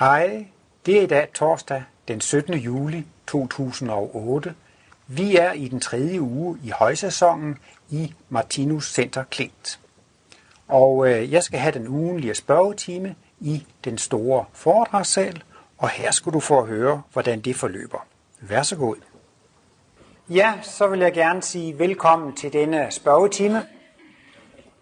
Hej, det er i dag torsdag den 17. juli 2008. Vi er i den tredje uge i højsæsonen i Martinus Center Klint. Og øh, jeg skal have den ugenlige spørgetime i den store foredragssal, og her skal du få at høre, hvordan det forløber. Vær så god. Ja, så vil jeg gerne sige velkommen til denne spørgetime.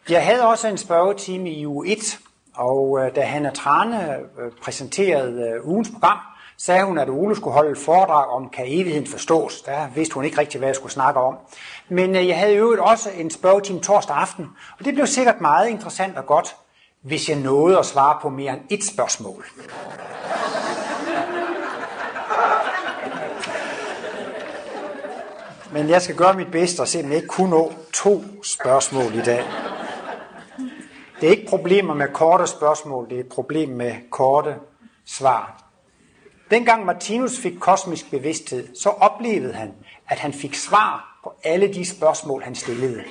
Jeg havde også en spørgetime i uge 1, og øh, da Hanna Trane øh, præsenterede øh, ugens program, sagde hun, at Ole skulle holde et foredrag om, kan evigheden forstås. Der vidste hun ikke rigtig, hvad jeg skulle snakke om. Men øh, jeg havde jo også en spørgetime torsdag aften, og det blev sikkert meget interessant og godt, hvis jeg nåede at svare på mere end et spørgsmål. Men jeg skal gøre mit bedste og se, om jeg ikke kunne nå to spørgsmål i dag. Det er ikke problemer med korte spørgsmål, det er et problem med korte svar. Dengang Martinus fik kosmisk bevidsthed, så oplevede han, at han fik svar på alle de spørgsmål, han stillede.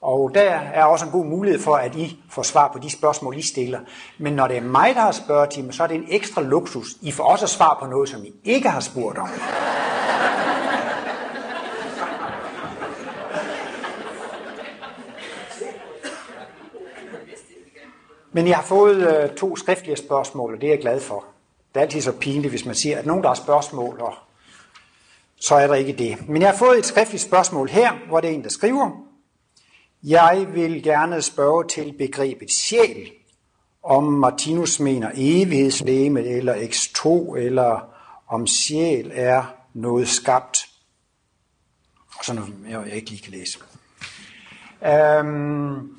Og der er også en god mulighed for, at I får svar på de spørgsmål, I stiller. Men når det er mig, der har spørgetime, så er det en ekstra luksus. I får også svar på noget, som I ikke har spurgt om. Men jeg har fået øh, to skriftlige spørgsmål, og det er jeg glad for. Det er altid så pinligt, hvis man siger, at nogen der har spørgsmål, og så er der ikke det. Men jeg har fået et skriftligt spørgsmål her, hvor det er en, der skriver. Jeg vil gerne spørge til begrebet sjæl, om Martinus mener evighedslægemet eller X2, eller om sjæl er noget skabt. Og så noget, jeg ikke lige kan læse. Øhm,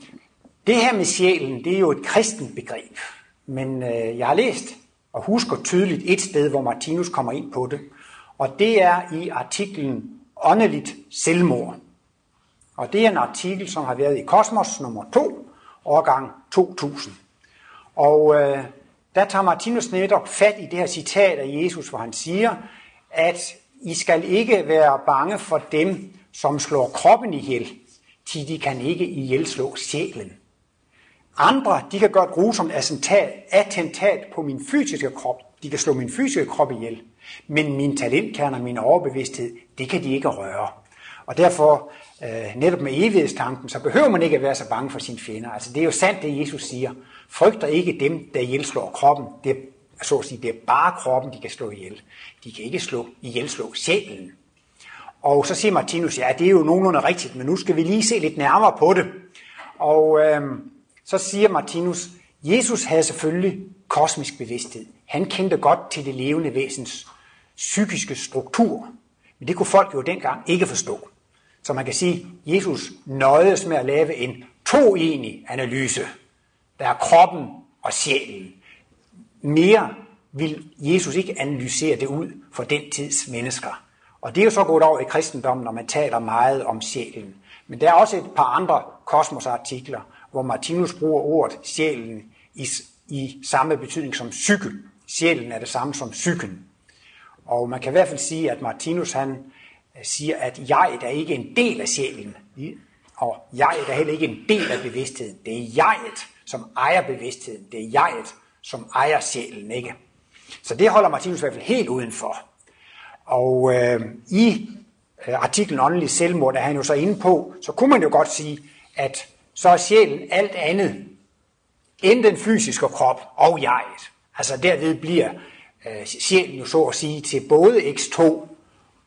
det her med sjælen, det er jo et kristent begreb, men øh, jeg har læst og husker tydeligt et sted, hvor Martinus kommer ind på det, og det er i artiklen Åndeligt selvmord. Og det er en artikel, som har været i Kosmos nummer 2, årgang 2000. Og øh, der tager Martinus netop fat i det her citat af Jesus, hvor han siger, at I skal ikke være bange for dem, som slår kroppen ihjel, til de kan ikke ihjelslå sjælen. Andre, de kan gøre et grusomt attentat på min fysiske krop. De kan slå min fysiske krop ihjel. Men min talentkerner, min overbevidsthed, det kan de ikke røre. Og derfor, øh, netop med evighedstanken, så behøver man ikke at være så bange for sine fjender. Altså det er jo sandt, det Jesus siger. Frygter ikke dem, der ihjelslår kroppen. Det er, så at sige, det er bare kroppen, de kan slå ihjel. De kan ikke slå ihjel slå sjælen. Og så siger Martinus, ja, det er jo nogenlunde rigtigt, men nu skal vi lige se lidt nærmere på det. Og øh, så siger Martinus, Jesus havde selvfølgelig kosmisk bevidsthed. Han kendte godt til det levende væsens psykiske struktur. Men det kunne folk jo dengang ikke forstå. Så man kan sige, at Jesus nøjedes med at lave en toenig analyse. Der er kroppen og sjælen. Mere vil Jesus ikke analysere det ud for den tids mennesker. Og det er jo så gået over i kristendommen, når man taler meget om sjælen. Men der er også et par andre kosmosartikler, hvor Martinus bruger ordet sjælen i, i samme betydning som psyke. Sjælen er det samme som psyken. Og man kan i hvert fald sige, at Martinus han øh, siger, at jeg er ikke en del af sjælen. Og jeg er heller ikke en del af bevidstheden. Det er jeget, som ejer bevidstheden. Det er jeget, som ejer sjælen, ikke? Så det holder Martinus i hvert fald helt udenfor. Og øh, i øh, artiklen Åndelig Selvmord, der er han jo så inde på, så kunne man jo godt sige, at så er sjælen alt andet end den fysiske krop og jeget. Altså derved bliver øh, sjælen jo så at sige til både X2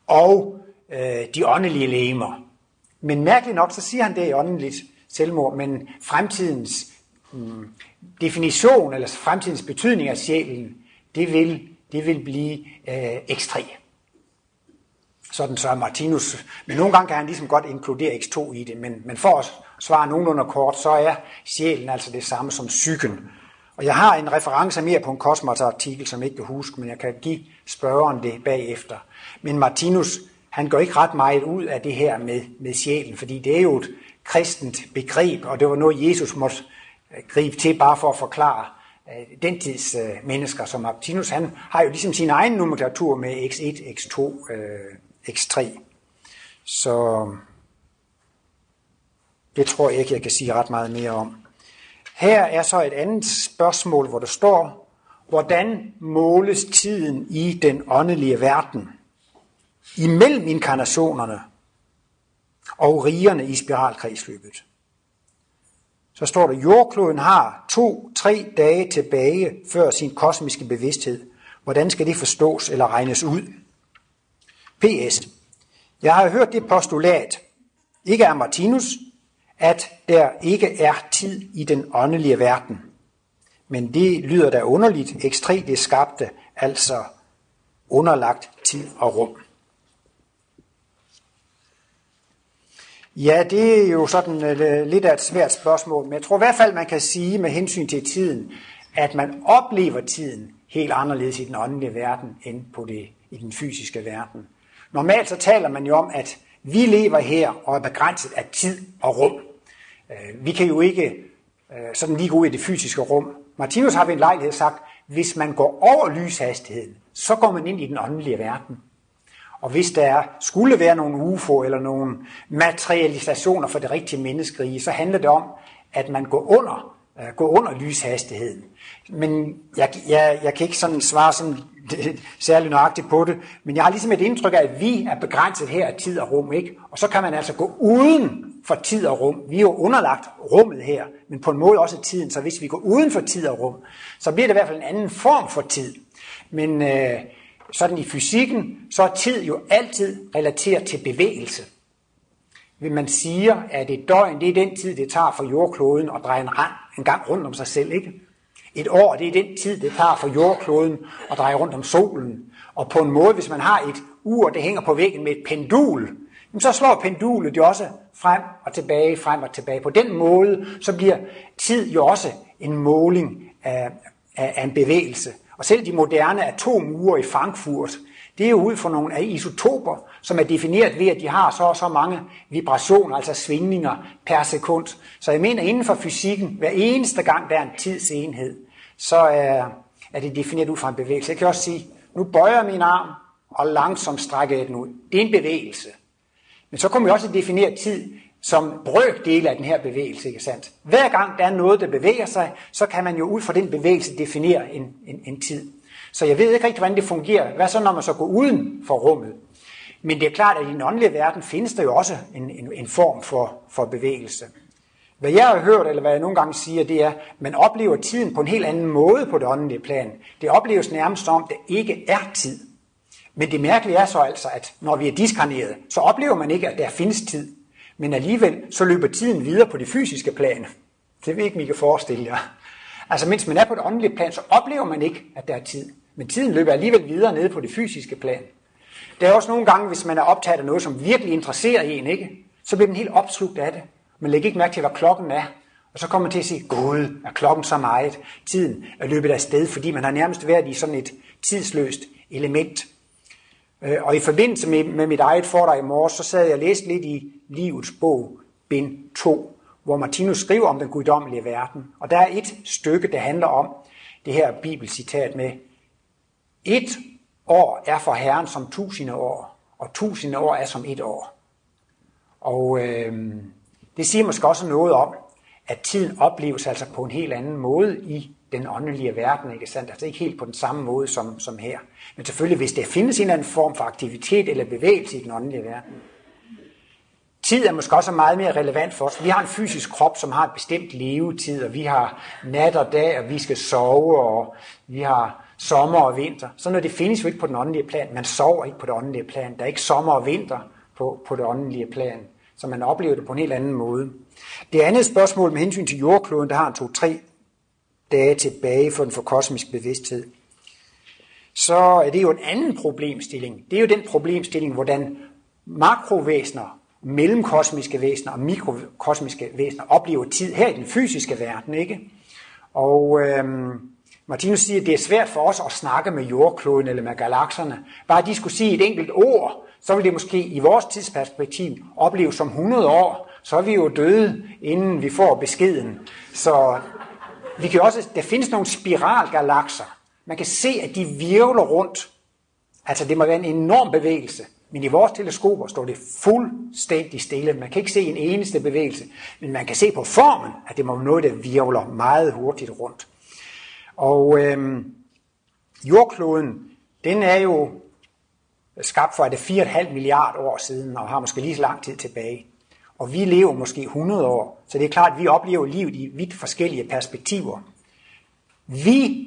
og øh, de åndelige lemer. Men mærkeligt nok, så siger han det i åndeligt selvmord, men fremtidens mm, definition, eller fremtidens betydning af sjælen, det vil, det vil blive øh, ekstrem. Sådan så er Martinus, men nogle gange kan han ligesom godt inkludere X2 i det, men, men for os svare nogenlunde kort, så er sjælen altså det samme som psyken. Og jeg har en reference mere på en Kosmos-artikel, som jeg ikke kan huske, men jeg kan give spørgeren det bagefter. Men Martinus, han går ikke ret meget ud af det her med, med sjælen, fordi det er jo et kristent begreb, og det var noget, Jesus måtte øh, gribe til bare for at forklare øh, den tids øh, mennesker. som Martinus, han har jo ligesom sin egen nomenklatur med X1, X2, X3. Så det tror jeg ikke, jeg kan sige ret meget mere om. Her er så et andet spørgsmål, hvor der står, hvordan måles tiden i den åndelige verden? Imellem inkarnationerne og rigerne i spiralkredsløbet. Så står der, jordkloden har to-tre dage tilbage før sin kosmiske bevidsthed. Hvordan skal det forstås eller regnes ud? PS. Jeg har hørt det postulat, ikke af Martinus, at der ikke er tid i den åndelige verden. Men det lyder da underligt, ekstremt skabte, altså underlagt tid og rum. Ja, det er jo sådan øh, lidt af et svært spørgsmål, men jeg tror i hvert fald, man kan sige med hensyn til tiden, at man oplever tiden helt anderledes i den åndelige verden end på det, i den fysiske verden. Normalt så taler man jo om, at vi lever her og er begrænset af tid og rum. Øh, vi kan jo ikke øh, sådan lige gå ud i det fysiske rum. Martinus har ved en lejlighed sagt, hvis man går over lyshastigheden, så går man ind i den åndelige verden. Og hvis der skulle være nogle UFO eller nogle materialisationer for det rigtige menneskerige, så handler det om, at man går under, øh, går under lyshastigheden. Men jeg, jeg, jeg kan ikke sådan svare sådan særlig nøjagtigt på det, men jeg har ligesom et indtryk af, at vi er begrænset her af tid og rum, ikke? Og så kan man altså gå uden for tid og rum. Vi er jo underlagt rummet her, men på en måde også tiden, så hvis vi går uden for tid og rum, så bliver det i hvert fald en anden form for tid. Men øh, sådan i fysikken, så er tid jo altid relateret til bevægelse. Vil man siger, at et døgn, det er den tid, det tager for jordkloden at dreje en, rand, en gang rundt om sig selv, ikke? Et år, det er den tid, det tager for jordkloden at dreje rundt om solen. Og på en måde, hvis man har et ur, der hænger på væggen med et pendul, så slår pendulet jo også frem og tilbage, frem og tilbage. På den måde, så bliver tid jo også en måling af, af, af en bevægelse. Og selv de moderne atomure i Frankfurt, det er jo ud fra nogle af isotoper, som er defineret ved, at de har så og så mange vibrationer, altså svingninger per sekund. Så jeg mener, inden for fysikken, hver eneste gang der er en tidsenhed, så er, er det defineret ud fra en bevægelse. Jeg kan også sige, nu bøjer jeg min arm, og langsomt strækker jeg den ud. Det er en bevægelse. Men så kommer vi også definere tid som brøkdel af den her bevægelse, ikke sandt? Hver gang der er noget, der bevæger sig, så kan man jo ud fra den bevægelse definere en, en, en tid. Så jeg ved ikke rigtig, hvordan det fungerer. Hvad så, når man så går uden for rummet? Men det er klart, at i den åndelige verden findes der jo også en, en, en form for, for bevægelse. Hvad jeg har hørt, eller hvad jeg nogle gange siger, det er, at man oplever tiden på en helt anden måde på det åndelige plan. Det opleves nærmest som, at der ikke er tid. Men det mærkelige er så altså, at når vi er diskarneret, så oplever man ikke, at der findes tid. Men alligevel, så løber tiden videre på det fysiske plan. Det ved ikke, I kan forestille jer. Altså, mens man er på det åndelige plan, så oplever man ikke, at der er tid. Men tiden løber alligevel videre nede på det fysiske plan. Der er også nogle gange, hvis man er optaget af noget, som virkelig interesserer en, ikke? så bliver man helt opslugt af det. Man lægger ikke mærke til, hvad klokken er. Og så kommer man til at sige, Gud, er klokken så meget? Tiden er løbet af sted, fordi man har nærmest været i sådan et tidsløst element. Øh, og i forbindelse med, med mit eget foredrag i morges, så sad jeg og læste lidt i Livets bog, bind 2, hvor Martinus skriver om den guddommelige verden. Og der er et stykke, der handler om det her bibelcitat med, et år er for Herren som tusinde år, og tusinde år er som et år. Og øh, det siger måske også noget om, at tiden opleves altså på en helt anden måde i den åndelige verden, ikke sandt? Altså ikke helt på den samme måde som, som her. Men selvfølgelig, hvis der findes en eller anden form for aktivitet eller bevægelse i den åndelige verden. Tid er måske også meget mere relevant for os. Vi har en fysisk krop, som har et bestemt levetid, og vi har nat og dag, og vi skal sove, og vi har sommer og vinter. Så når det findes jo ikke på den åndelige plan. Man sover ikke på det åndelige plan. Der er ikke sommer og vinter på, på det åndelige plan. Så man oplever det på en helt anden måde. Det andet spørgsmål med hensyn til jordkloden, der har en to-tre dage tilbage for den for kosmisk bevidsthed, så er det jo en anden problemstilling. Det er jo den problemstilling, hvordan makrovæsener, mellemkosmiske væsener og mikrokosmiske væsener oplever tid her i den fysiske verden. ikke? Og øhm, Martinus siger, at det er svært for os at snakke med jordkloden eller med galakserne. Bare de skulle sige et enkelt ord, så ville det måske i vores tidsperspektiv opleves som 100 år. Så er vi jo døde, inden vi får beskeden. Så vi kan også, der findes nogle spiralgalakser. Man kan se, at de virvler rundt. Altså det må være en enorm bevægelse. Men i vores teleskoper står det fuldstændig stille. Man kan ikke se en eneste bevægelse. Men man kan se på formen, at det må være noget, der virvler meget hurtigt rundt. Og øhm, jordkloden, den er jo skabt for at det 4,5 milliarder år siden, og har måske lige så lang tid tilbage. Og vi lever måske 100 år, så det er klart, at vi oplever livet i vidt forskellige perspektiver. Vi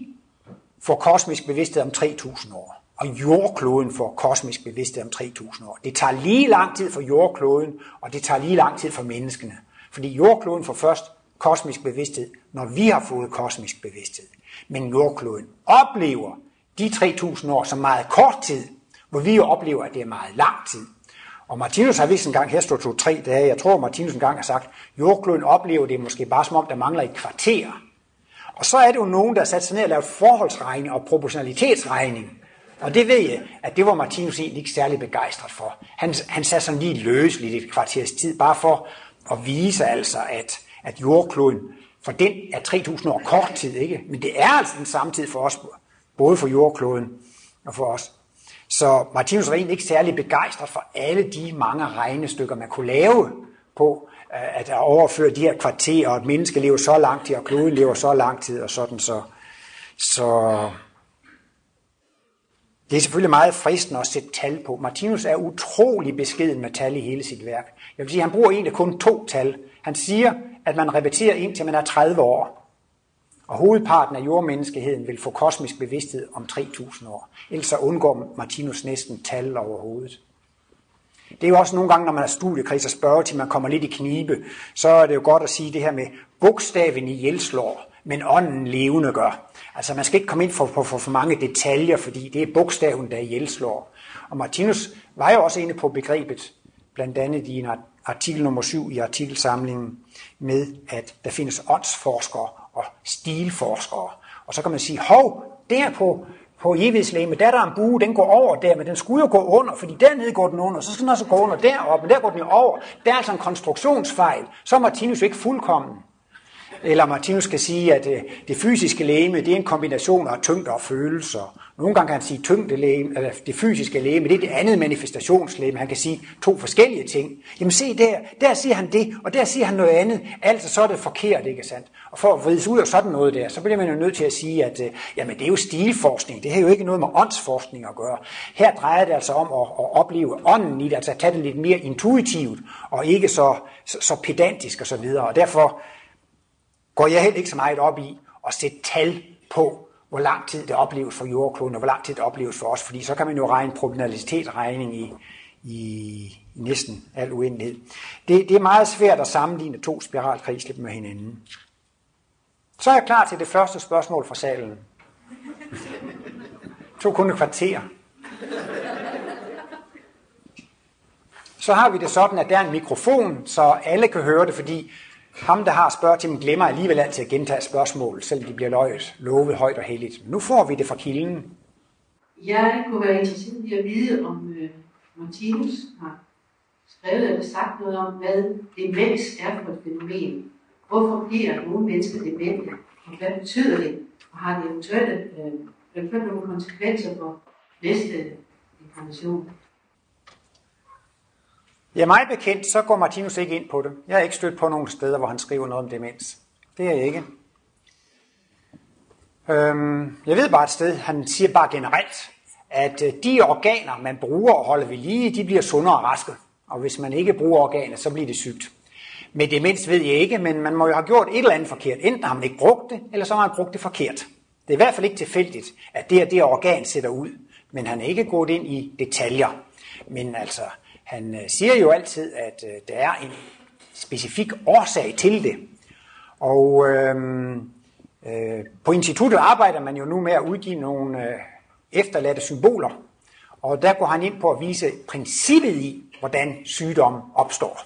får kosmisk bevidsthed om 3.000 år, og jordkloden får kosmisk bevidsthed om 3.000 år. Det tager lige lang tid for jordkloden, og det tager lige lang tid for menneskene. Fordi jordkloden får først kosmisk bevidsthed, når vi har fået kosmisk bevidsthed. Men jordkloden oplever de 3.000 år som meget kort tid, hvor vi jo oplever, at det er meget lang tid. Og Martinus har vist en gang, her stod to tre dage, jeg tror Martinus en gang har sagt, jordkloden oplever det måske bare som om, der mangler et kvarter. Og så er det jo nogen, der har sat sig ned og lavet forholdsregning og proportionalitetsregning. Og det ved jeg, at det var Martinus egentlig ikke særlig begejstret for. Han, han satte sådan lige løseligt et kvarters tid, bare for at vise altså, at, at jordkloden, for den er 3.000 år kort tid, ikke? Men det er altså den samme tid for os, både for jordkloden og for os. Så Martinus var egentlig ikke særlig begejstret for alle de mange regnestykker, man kunne lave på øh, at overføre de her kvarterer, og at mennesket lever så lang tid, og kloden lever så lang tid, og sådan så. Så det er selvfølgelig meget fristende at sætte tal på. Martinus er utrolig beskeden med tal i hele sit værk. Jeg vil sige, at han bruger egentlig kun to tal. Han siger, at man repeterer indtil man er 30 år. Og hovedparten af jordmenneskeheden vil få kosmisk bevidsthed om 3.000 år. Ellers så undgår Martinus næsten tal overhovedet. Det er jo også nogle gange, når man har studiekreds og spørger til, man kommer lidt i knibe, så er det jo godt at sige det her med, bogstaven i hjælslår, men ånden levende gør. Altså man skal ikke komme ind for, for, for, for mange detaljer, fordi det er bogstaven, der i hjælslår. Og Martinus var jo også inde på begrebet, blandt andet i en artikel nummer 7 i artikelsamlingen, med at der findes åndsforskere og stilforskere. Og så kan man sige, hov, der på, på evighedslæme, der er der en bue, den går over der, men den skulle jo gå under, fordi dernede går den under, så skal den også gå under deroppe, men der går den jo over. Der er altså en konstruktionsfejl. Så er Martinus jo ikke fuldkommen. Eller Martinus kan sige, at øh, det fysiske læme, det er en kombination af tyngde og følelser. Nogle gange kan han sige tyngdelæme, eller det fysiske læme, det er det andet manifestationslæme. Han kan sige to forskellige ting. Jamen se der, der siger han det, og der siger han noget andet. Altså så er det forkert, ikke sandt? Og for at vrides ud af sådan noget der, så bliver man jo nødt til at sige, at øh, jamen, det er jo stilforskning. Det har jo ikke noget med åndsforskning at gøre. Her drejer det altså om at, at opleve ånden i det, altså at tage det lidt mere intuitivt, og ikke så, så, så pedantisk osv. Og, og derfor går jeg heller ikke så meget op i at sætte tal på, hvor lang tid det opleves for jordkloden, og hvor lang tid det opleves for os, fordi så kan man jo regne proportionalitetsregning i, i, i næsten al uendelighed. Det, det er meget svært at sammenligne to spiralkrigsler med hinanden. Så er jeg klar til det første spørgsmål fra salen. To kun et kvarter. Så har vi det sådan, at der er en mikrofon, så alle kan høre det, fordi ham, der har spørgetimen, glemmer alligevel altid at gentage spørgsmål, selvom de bliver løjet, lovet højt og heldigt. Nu får vi det fra kilden. Jeg kunne være interesseret i at vide, om øh, Martinus har skrevet eller sagt noget om, hvad demens er for et fænomen. Hvorfor bliver nogle mennesker demente? Og hvad betyder det? Og har det eventuelle, øh, eventuelt nogle konsekvenser for næste inkarnation? Ja, mig bekendt, så går Martinus ikke ind på det. Jeg har ikke stødt på nogen steder, hvor han skriver noget om demens. Det er jeg ikke. Øhm, jeg ved bare et sted, han siger bare generelt, at øh, de organer, man bruger og holder ved lige, de bliver sundere og raske. Og hvis man ikke bruger organer, så bliver det sygt. Med demens ved jeg ikke, men man må jo have gjort et eller andet forkert. Enten har man ikke brugt det, eller så har man brugt det forkert. Det er i hvert fald ikke tilfældigt, at det er det organ sætter ud. Men han er ikke gået ind i detaljer. Men altså, han øh, siger jo altid, at øh, der er en specifik årsag til det. Og øhm, øh, på instituttet arbejder man jo nu med at udgive nogle øh, efterladte symboler. Og der går han ind på at vise princippet i, hvordan sygdom opstår.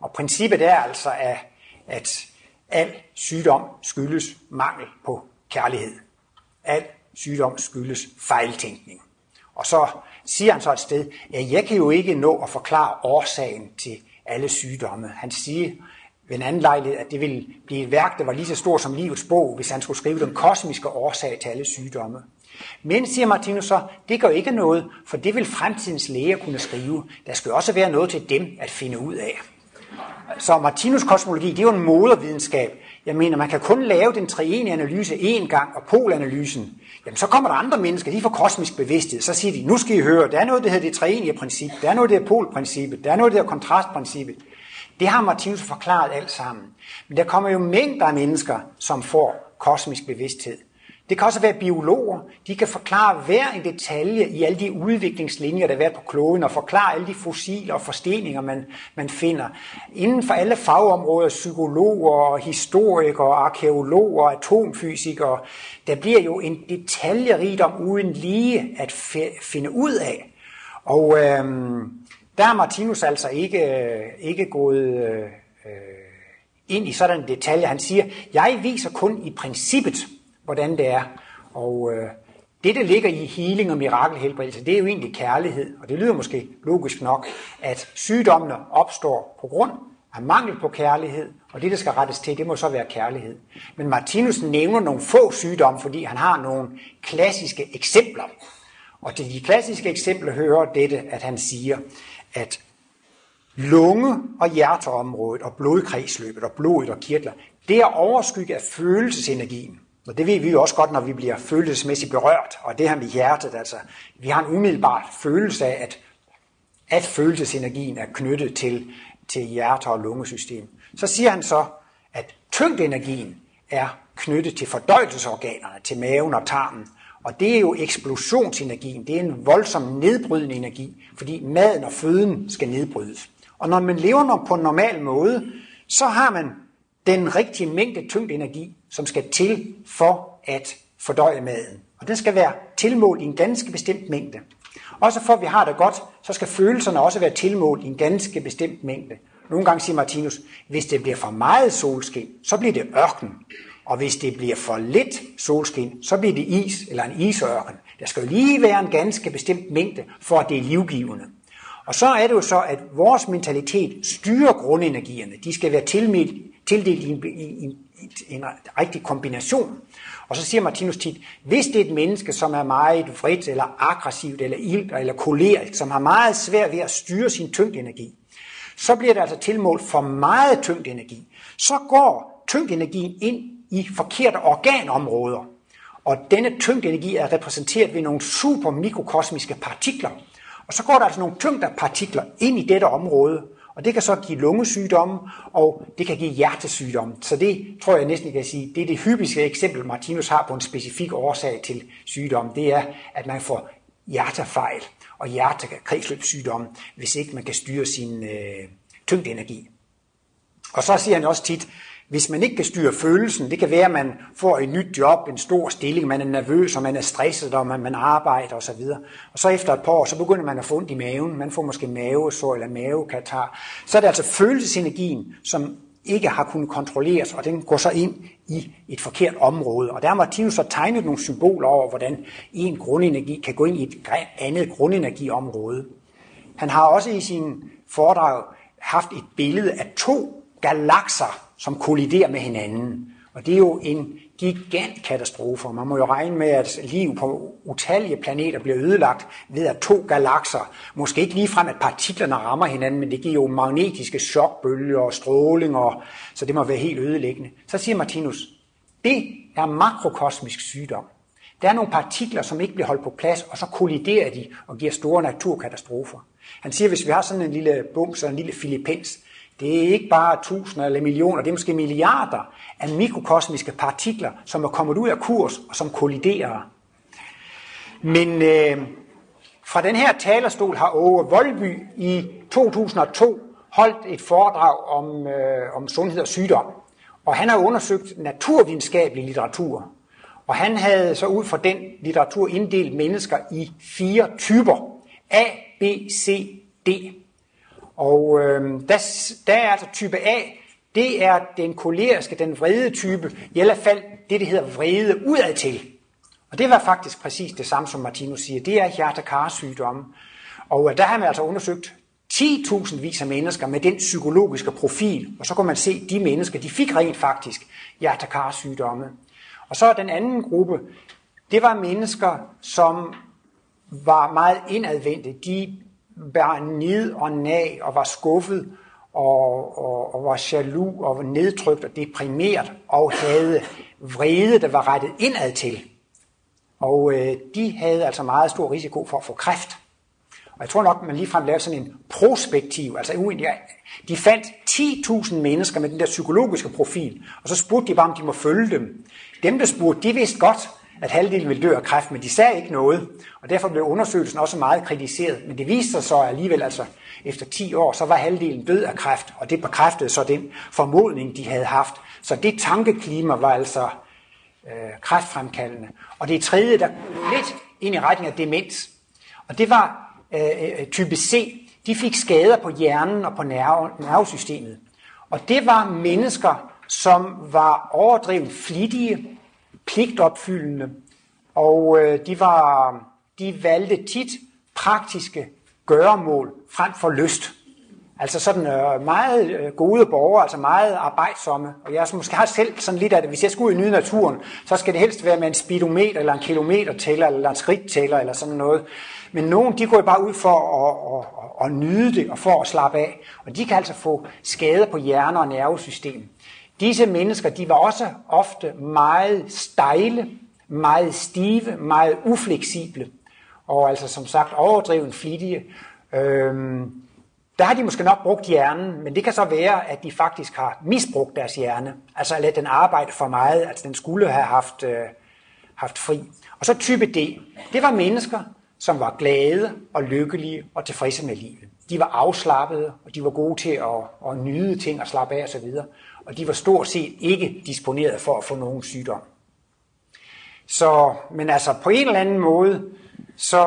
Og princippet er altså, at, at al sygdom skyldes mangel på kærlighed. Al sygdom skyldes fejltænkning. Og så siger han så et sted, ja, jeg kan jo ikke nå at forklare årsagen til alle sygdomme. Han siger ved en anden lejlighed, at det ville blive et værk, der var lige så stort som livets bog, hvis han skulle skrive den kosmiske årsag til alle sygdomme. Men, siger Martinus så, det gør ikke noget, for det vil fremtidens læger kunne skrive. Der skal også være noget til dem at finde ud af. Så Martinus kosmologi, det er jo en modervidenskab. Jeg mener, man kan kun lave den treenige analyse én gang, og polanalysen, jamen så kommer der andre mennesker, de får kosmisk bevidsthed, så siger de, nu skal I høre, der er noget, der hedder det treenige princip, der er noget, der hedder polprincippet, der er noget, der hedder kontrastprincippet. Det har Martinus forklaret alt sammen. Men der kommer jo mængder af mennesker, som får kosmisk bevidsthed. Det kan også være biologer. De kan forklare hver en detalje i alle de udviklingslinjer, der har været på kloden, og forklare alle de fossiler og forsteninger, man, man finder. Inden for alle fagområder, psykologer, historikere, arkeologer, atomfysikere, der bliver jo en detaljerigdom uden lige at finde ud af. Og øhm, der er Martinus altså ikke, øh, ikke gået øh, øh, ind i sådan en detalje. Han siger, jeg viser kun i princippet, hvordan det er. Og øh, det, der ligger i healing og mirakelhelbredelse, det er jo egentlig kærlighed. Og det lyder måske logisk nok, at sygdommene opstår på grund af mangel på kærlighed, og det, der skal rettes til, det må så være kærlighed. Men Martinus nævner nogle få sygdomme, fordi han har nogle klassiske eksempler. Og til de klassiske eksempler hører dette, at han siger, at lunge- og hjerteområdet og blodkredsløbet og blodet og kirtler, det er overskygget af følelsesenergien. Og det ved vi jo også godt, når vi bliver følelsesmæssigt berørt. Og det her med hjertet, altså, vi har en umiddelbar følelse af, at, at følelsesenergien er knyttet til, til hjerte- og lungesystem. Så siger han så, at tyngdenergien er knyttet til fordøjelsesorganerne, til maven og tarmen. Og det er jo eksplosionsenergien. Det er en voldsom nedbrydende energi, fordi maden og føden skal nedbrydes. Og når man lever på en normal måde, så har man den rigtige mængde tyngd energi, som skal til for at fordøje maden. Og den skal være tilmålt i en ganske bestemt mængde. Også for at vi har det godt, så skal følelserne også være tilmålt i en ganske bestemt mængde. Nogle gange siger Martinus, hvis det bliver for meget solskin, så bliver det ørken. Og hvis det bliver for lidt solskin, så bliver det is eller en isørken. Der skal jo lige være en ganske bestemt mængde, for at det er livgivende. Og så er det jo så, at vores mentalitet styrer grundenergierne. De skal være tildelt, tildelt i en, i, en, i en rigtig kombination. Og så siger Martinus tit, hvis det er et menneske, som er meget vredt, eller aggressivt, eller ild, eller kolerisk, som har meget svært ved at styre sin tyngdenergi, så bliver det altså tilmålt for meget tyngdenergi. Så går tyngdenergien ind i forkerte organområder. Og denne tyngdenergi er repræsenteret ved nogle super mikrokosmiske partikler, og så går der altså nogle tyngdepartikler ind i dette område, og det kan så give lungesygdomme, og det kan give hjertesygdomme. Så det tror jeg næsten jeg kan sige, det er det hyppigste eksempel, Martinus har på en specifik årsag til sygdom. Det er, at man får hjertefejl og hjertekredsløbssygdomme, hvis ikke man kan styre sin øh, tyngdenergi. Og så siger han også tit, hvis man ikke kan styre følelsen, det kan være, at man får et nyt job, en stor stilling, man er nervøs, og man er stresset, og man, man arbejder osv. Og så efter et par år, så begynder man at få ondt i maven. Man får måske mavesår eller mavekatar. Så er det altså følelsesenergien, som ikke har kunnet kontrolleres, og den går så ind i et forkert område. Og der har Martinus så tegnet nogle symboler over, hvordan en grundenergi kan gå ind i et andet grundenergiområde. Han har også i sin foredrag haft et billede af to galakser, som kolliderer med hinanden. Og det er jo en gigantkatastrofe. Man må jo regne med, at liv på utallige planeter bliver ødelagt ved at to galakser, måske ikke lige frem, at partiklerne rammer hinanden, men det giver jo magnetiske chokbølger og stråling, og, så det må være helt ødelæggende. Så siger Martinus, det er makrokosmisk sygdom. Der er nogle partikler, som ikke bliver holdt på plads, og så kolliderer de og giver store naturkatastrofer. Han siger, hvis vi har sådan en lille bums og en lille filipens, det er ikke bare tusinder eller millioner, det er måske milliarder af mikrokosmiske partikler, som er kommet ud af kurs og som kolliderer. Men øh, fra den her talerstol har Åge Voldby i 2002 holdt et foredrag om, øh, om sundhed og sygdom. Og han har undersøgt naturvidenskabelig litteratur. Og han havde så ud fra den litteratur inddelt mennesker i fire typer. A, B, C, D. Og øh, der, der er altså type A, det er den koleriske, den vrede type, i alle fald det, det hedder vrede udadtil. Og det var faktisk præcis det samme, som Martinus siger. Det er hjertekarsygdomme. Og øh, der har man altså undersøgt 10.000 vis af mennesker med den psykologiske profil, og så kunne man se, at de mennesker, de fik rent faktisk hjertekarsygdomme. Og så den anden gruppe, det var mennesker, som var meget indadvendte. De var ned og nag og var skuffet og, og, og var jaloux og var nedtrykt og deprimeret og havde vrede, der var rettet indad til. Og øh, de havde altså meget stor risiko for at få kræft. Og jeg tror nok, man ligefrem lavede sådan en prospektiv, altså de fandt 10.000 mennesker med den der psykologiske profil, og så spurgte de bare, om de må følge dem. Dem, der spurgte, de vidste godt, at halvdelen ville dø af kræft, men de sagde ikke noget, og derfor blev undersøgelsen også meget kritiseret. Men det viste sig så alligevel, altså efter 10 år, så var halvdelen død af kræft, og det bekræftede så den formodning, de havde haft. Så det tankeklima var altså øh, kræftfremkaldende. Og det tredje, der lidt ind i retning af demens, og det var øh, øh, type C. De fik skader på hjernen og på nerve, nervesystemet. Og det var mennesker, som var overdrevet flittige, pligtopfyldende, og øh, de, var, de valgte tit praktiske gøremål frem for lyst. Altså sådan øh, meget øh, gode borgere, altså meget arbejdsomme. Og jeg måske har selv sådan lidt af det, hvis jeg skal ud i nyde naturen, så skal det helst være med en speedometer, eller en kilometer tæller, eller en skridt tæller, eller sådan noget. Men nogen, de går bare ud for at, at, at, at nyde det, og for at slappe af. Og de kan altså få skader på hjerne og nervesystem. Disse mennesker, de var også ofte meget stejle, meget stive, meget ufleksible, og altså som sagt overdreven flittige. Øhm, der har de måske nok brugt hjernen, men det kan så være, at de faktisk har misbrugt deres hjerne. Altså at lade den arbejde for meget, altså den skulle have haft, øh, haft fri. Og så type D, det var mennesker, som var glade og lykkelige og tilfredse med livet. De var afslappede, og de var gode til at, at nyde ting og slappe af osv. Og de var stort set ikke disponeret for at få nogen sygdom. Så, men altså på en eller anden måde, så,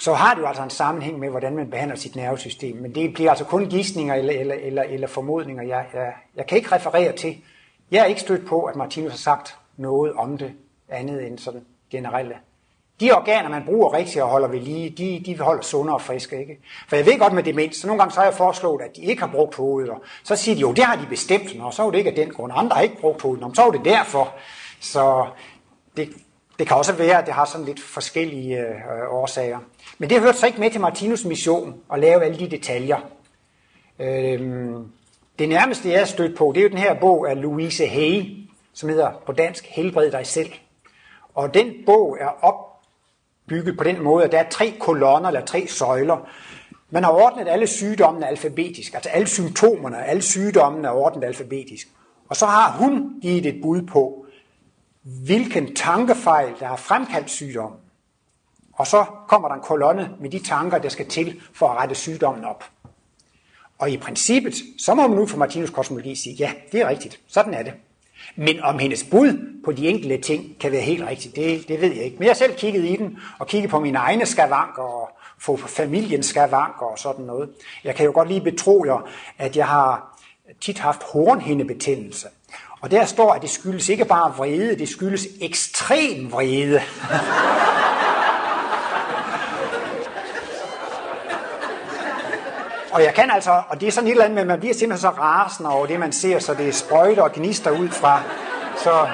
så har det jo altså en sammenhæng med, hvordan man behandler sit nervesystem. Men det bliver altså kun gissninger eller, eller, eller, eller formodninger, jeg, jeg, jeg kan ikke referere til. Jeg er ikke stødt på, at Martinus har sagt noget om det andet end sådan generelle. De organer, man bruger rigtigt og holder ved lige, de, de holder sunde og friske. Ikke? For jeg ved godt med demens, så nogle gange så har jeg foreslået, at de ikke har brugt hovedet. Og så siger de jo, det har de bestemt, og så er det ikke af den grund. Andre har ikke brugt hovedet, og så er det derfor. Så det, det kan også være, at det har sådan lidt forskellige øh, årsager. Men det hørte så ikke med til Martinus mission at lave alle de detaljer. Øhm, det nærmeste, jeg er stødt på, det er jo den her bog af Louise Hay, som hedder på dansk Helbred dig selv. Og den bog er bygget på den måde, at der er tre kolonner eller tre søjler. Man har ordnet alle sygdommene alfabetisk, altså alle symptomerne, alle sygdommene er ordnet alfabetisk. Og så har hun givet et bud på, hvilken tankefejl, der har fremkaldt sygdommen. Og så kommer der en kolonne med de tanker, der skal til for at rette sygdommen op. Og i princippet, så må man nu for Martinus kosmologi sige, ja, det er rigtigt, sådan er det. Men om hendes bud på de enkelte ting kan være helt rigtigt, det, det ved jeg ikke. Men jeg har selv kigget i den, og kigget på mine egne skavanker, og få familiens skavanker og sådan noget. Jeg kan jo godt lige betro jer, at jeg har tit haft hornhindebetændelse. Og der står, at det skyldes ikke bare vrede, det skyldes ekstrem vrede. og jeg kan altså, og det er sådan et eller andet men man bliver simpelthen så rasende over det, man ser, så det er sprøjter og gnister ud fra. Så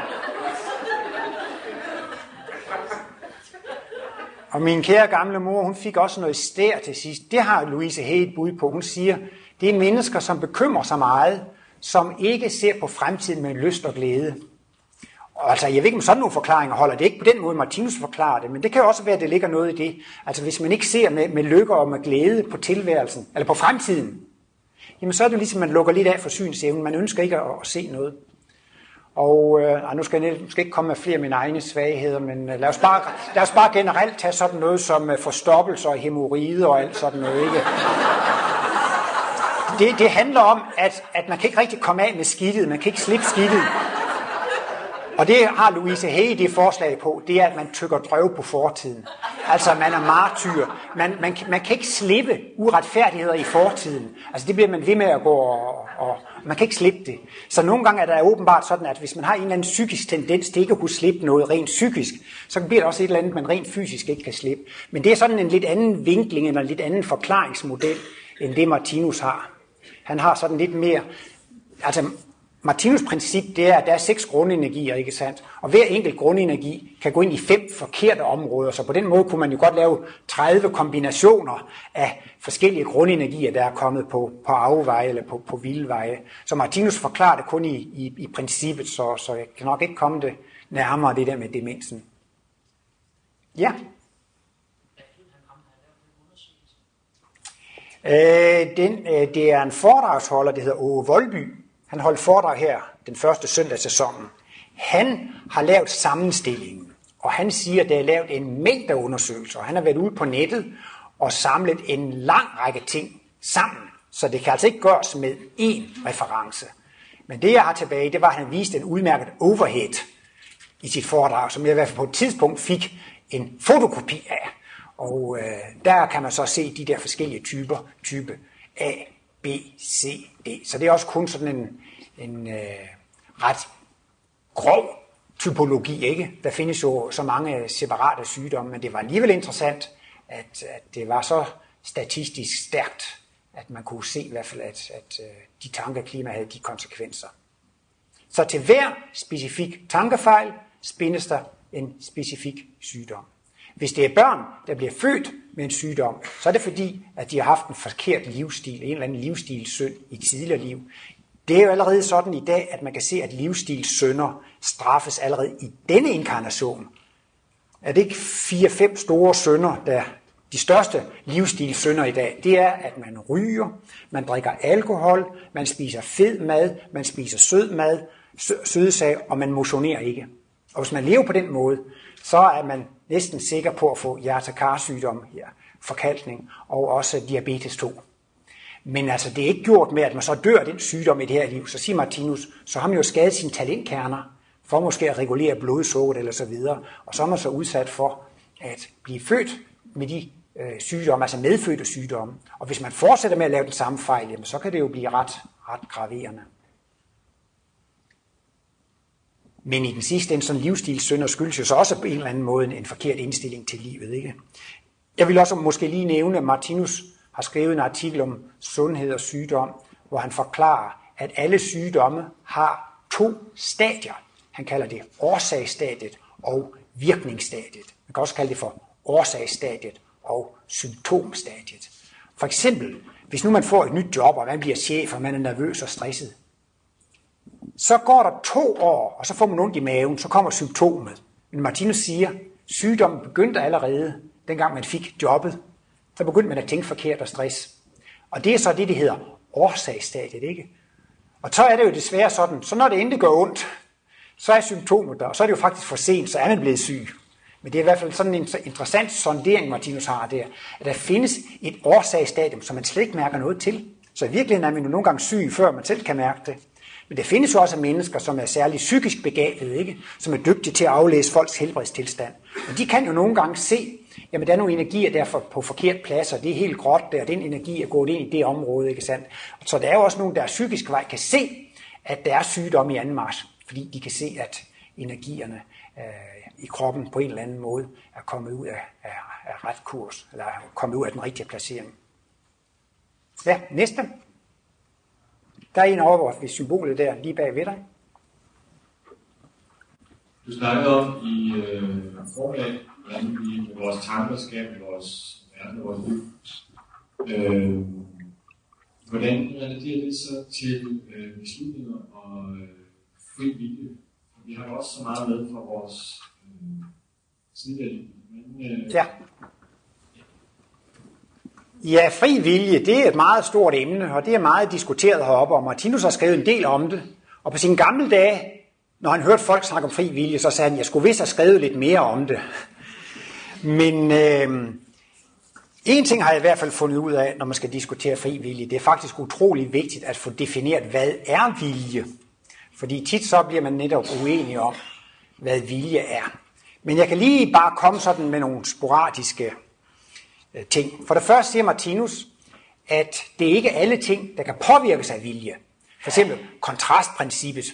Og min kære gamle mor, hun fik også noget stær til sidst. Det har Louise Hay et bud på. Hun siger, det er mennesker, som bekymrer sig meget, som ikke ser på fremtiden med lyst og glæde. Og altså, jeg ved ikke, om sådan nogle forklaringer holder. Det er ikke på den måde, Martinus forklarer det, men det kan også være, at det ligger noget i det. Altså, hvis man ikke ser med, med lykke og med glæde på tilværelsen, eller på fremtiden, jamen så er det ligesom, at man lukker lidt af for synsevnen. Man ønsker ikke at, at se noget. Og øh, nu skal jeg skal ikke komme med flere af mine egne svagheder, men øh, lad, os bare, lad os bare generelt tage sådan noget som øh, forstoppelse og hemoride og alt sådan noget. Ikke? det, det handler om, at, at man kan ikke rigtig komme af med skidtet, man kan ikke slippe skidtet. Og det har Louise Hay det forslag på, det er, at man tykker drøv på fortiden. Altså, man er martyr. Man, man, man kan ikke slippe uretfærdigheder i fortiden. Altså, det bliver man ved med at gå, og, og man kan ikke slippe det. Så nogle gange er der åbenbart sådan, at hvis man har en eller anden psykisk tendens til ikke at kunne slippe noget rent psykisk, så bliver der også et eller andet, man rent fysisk ikke kan slippe. Men det er sådan en lidt anden vinkling, eller en lidt anden forklaringsmodel, end det Martinus har. Han har sådan lidt mere, altså Martinus princip, det er, at der er seks grundenergier, ikke sandt? Og hver enkelt grundenergi kan gå ind i fem forkerte områder, så på den måde kunne man jo godt lave 30 kombinationer af forskellige grundenergier, der er kommet på, på afveje eller på, på vildveje. Så Martinus forklarer det kun i, i, i princippet, så, så jeg kan nok ikke komme det nærmere, det der med demensen. Ja? Øh, den, øh, det er en foredragsholder, der hedder Åge Voldby, han holdt foredrag her den første søndag sæsonen. Han har lavet sammenstillingen, og han siger, at der er lavet en mængde undersøgelser. Han har været ude på nettet og samlet en lang række ting sammen, så det kan altså ikke gøres med én reference. Men det, jeg har tilbage, det var, at han viste en udmærket overhead i sit foredrag, som jeg i hvert fald på et tidspunkt fik en fotokopi af. Og øh, der kan man så se de der forskellige typer, type A, B, C, D. Så det er også kun sådan en, en øh, ret grov typologi, ikke? Der findes jo så mange øh, separate sygdomme, men det var alligevel interessant, at, at det var så statistisk stærkt, at man kunne se i hvert fald, at, at øh, de tankeklima havde de konsekvenser. Så til hver specifik tankefejl spindes der en specifik sygdom. Hvis det er børn, der bliver født med en sygdom, så er det fordi, at de har haft en forkert livsstil, en eller anden livsstilssynd i tidligere liv. Det er jo allerede sådan i dag, at man kan se, at livsstilssynder straffes allerede i denne inkarnation. Er det ikke fire-fem store synder, der de største livsstilssynder i dag, det er, at man ryger, man drikker alkohol, man spiser fed mad, man spiser sød mad, søde sag, og man motionerer ikke. Og hvis man lever på den måde, så er man næsten sikker på at få hjertekarsygdom her, forkalkning og også diabetes 2. Men altså, det er ikke gjort med, at man så dør af den sygdom i det her liv. Så siger Martinus, så har man jo skadet sine talentkerner, for måske at regulere blodsukkeret eller så videre. Og så er man så udsat for at blive født med de øh, sygdomme, altså medfødte sygdomme. Og hvis man fortsætter med at lave den samme fejl, jamen, så kan det jo blive ret, ret graverende. Men i den sidste en sådan livsstilssynder skyldes jo så også på en eller anden måde en forkert indstilling til livet. Ikke? Jeg vil også måske lige nævne, at Martinus har skrevet en artikel om sundhed og sygdom, hvor han forklarer, at alle sygdomme har to stadier. Han kalder det årsagsstadiet og virkningsstadiet. Man kan også kalde det for årsagsstadiet og symptomstadiet. For eksempel, hvis nu man får et nyt job, og man bliver chef, og man er nervøs og stresset, så går der to år, og så får man ondt i maven, så kommer symptomet. Men Martinus siger, sygdommen begyndte allerede, dengang man fik jobbet. Så begyndte man at tænke forkert og stress. Og det er så det, det hedder årsagsstadiet, ikke? Og så er det jo desværre sådan, så når det endelig gør ondt, så er symptomet der, og så er det jo faktisk for sent, så er man blevet syg. Men det er i hvert fald sådan en interessant sondering, Martinus har der, at der findes et årsagsstadium, som man slet ikke mærker noget til. Så i virkeligheden er man jo nogle gange syg, før man selv kan mærke det. Men det findes jo også mennesker, som er særligt psykisk begavede, ikke? som er dygtige til at aflæse folks helbredstilstand. Og de kan jo nogle gange se, jamen der er nogle energier der for, på forkert plads, og det er helt gråt der, og den energi er gået ind i det område, ikke sandt? Så der er jo også nogen, der er psykisk vej, kan se, at der er sygdom i anden mars, fordi de kan se, at energierne øh, i kroppen på en eller anden måde er kommet ud af, af, af ret kurs, eller er kommet ud af den rigtige placering. Ja, næste. Der er en over ved symbolet der, lige bag ved dig. Du snakkede om i øh, formiddag, hvordan vi med vores tanker skaber vores verden og vores liv. Øh, hvordan relaterer det så til øh, beslutninger og øh, fri vilje? Vi har også så meget med fra vores øh, tidligere liv. Men, øh, ja. Ja, fri vilje, det er et meget stort emne, og det er meget diskuteret heroppe, og Martinus har skrevet en del om det. Og på sine gamle dage, når han hørte folk snakke om fri vilje, så sagde han, jeg skulle vist have skrevet lidt mere om det. Men øh, en ting har jeg i hvert fald fundet ud af, når man skal diskutere fri vilje. Det er faktisk utrolig vigtigt at få defineret, hvad er vilje? Fordi tit så bliver man netop uenig om, hvad vilje er. Men jeg kan lige bare komme sådan med nogle sporadiske Øh, ting. For det første siger Martinus, at det ikke er alle ting, der kan påvirkes af vilje. For eksempel kontrastprincippet,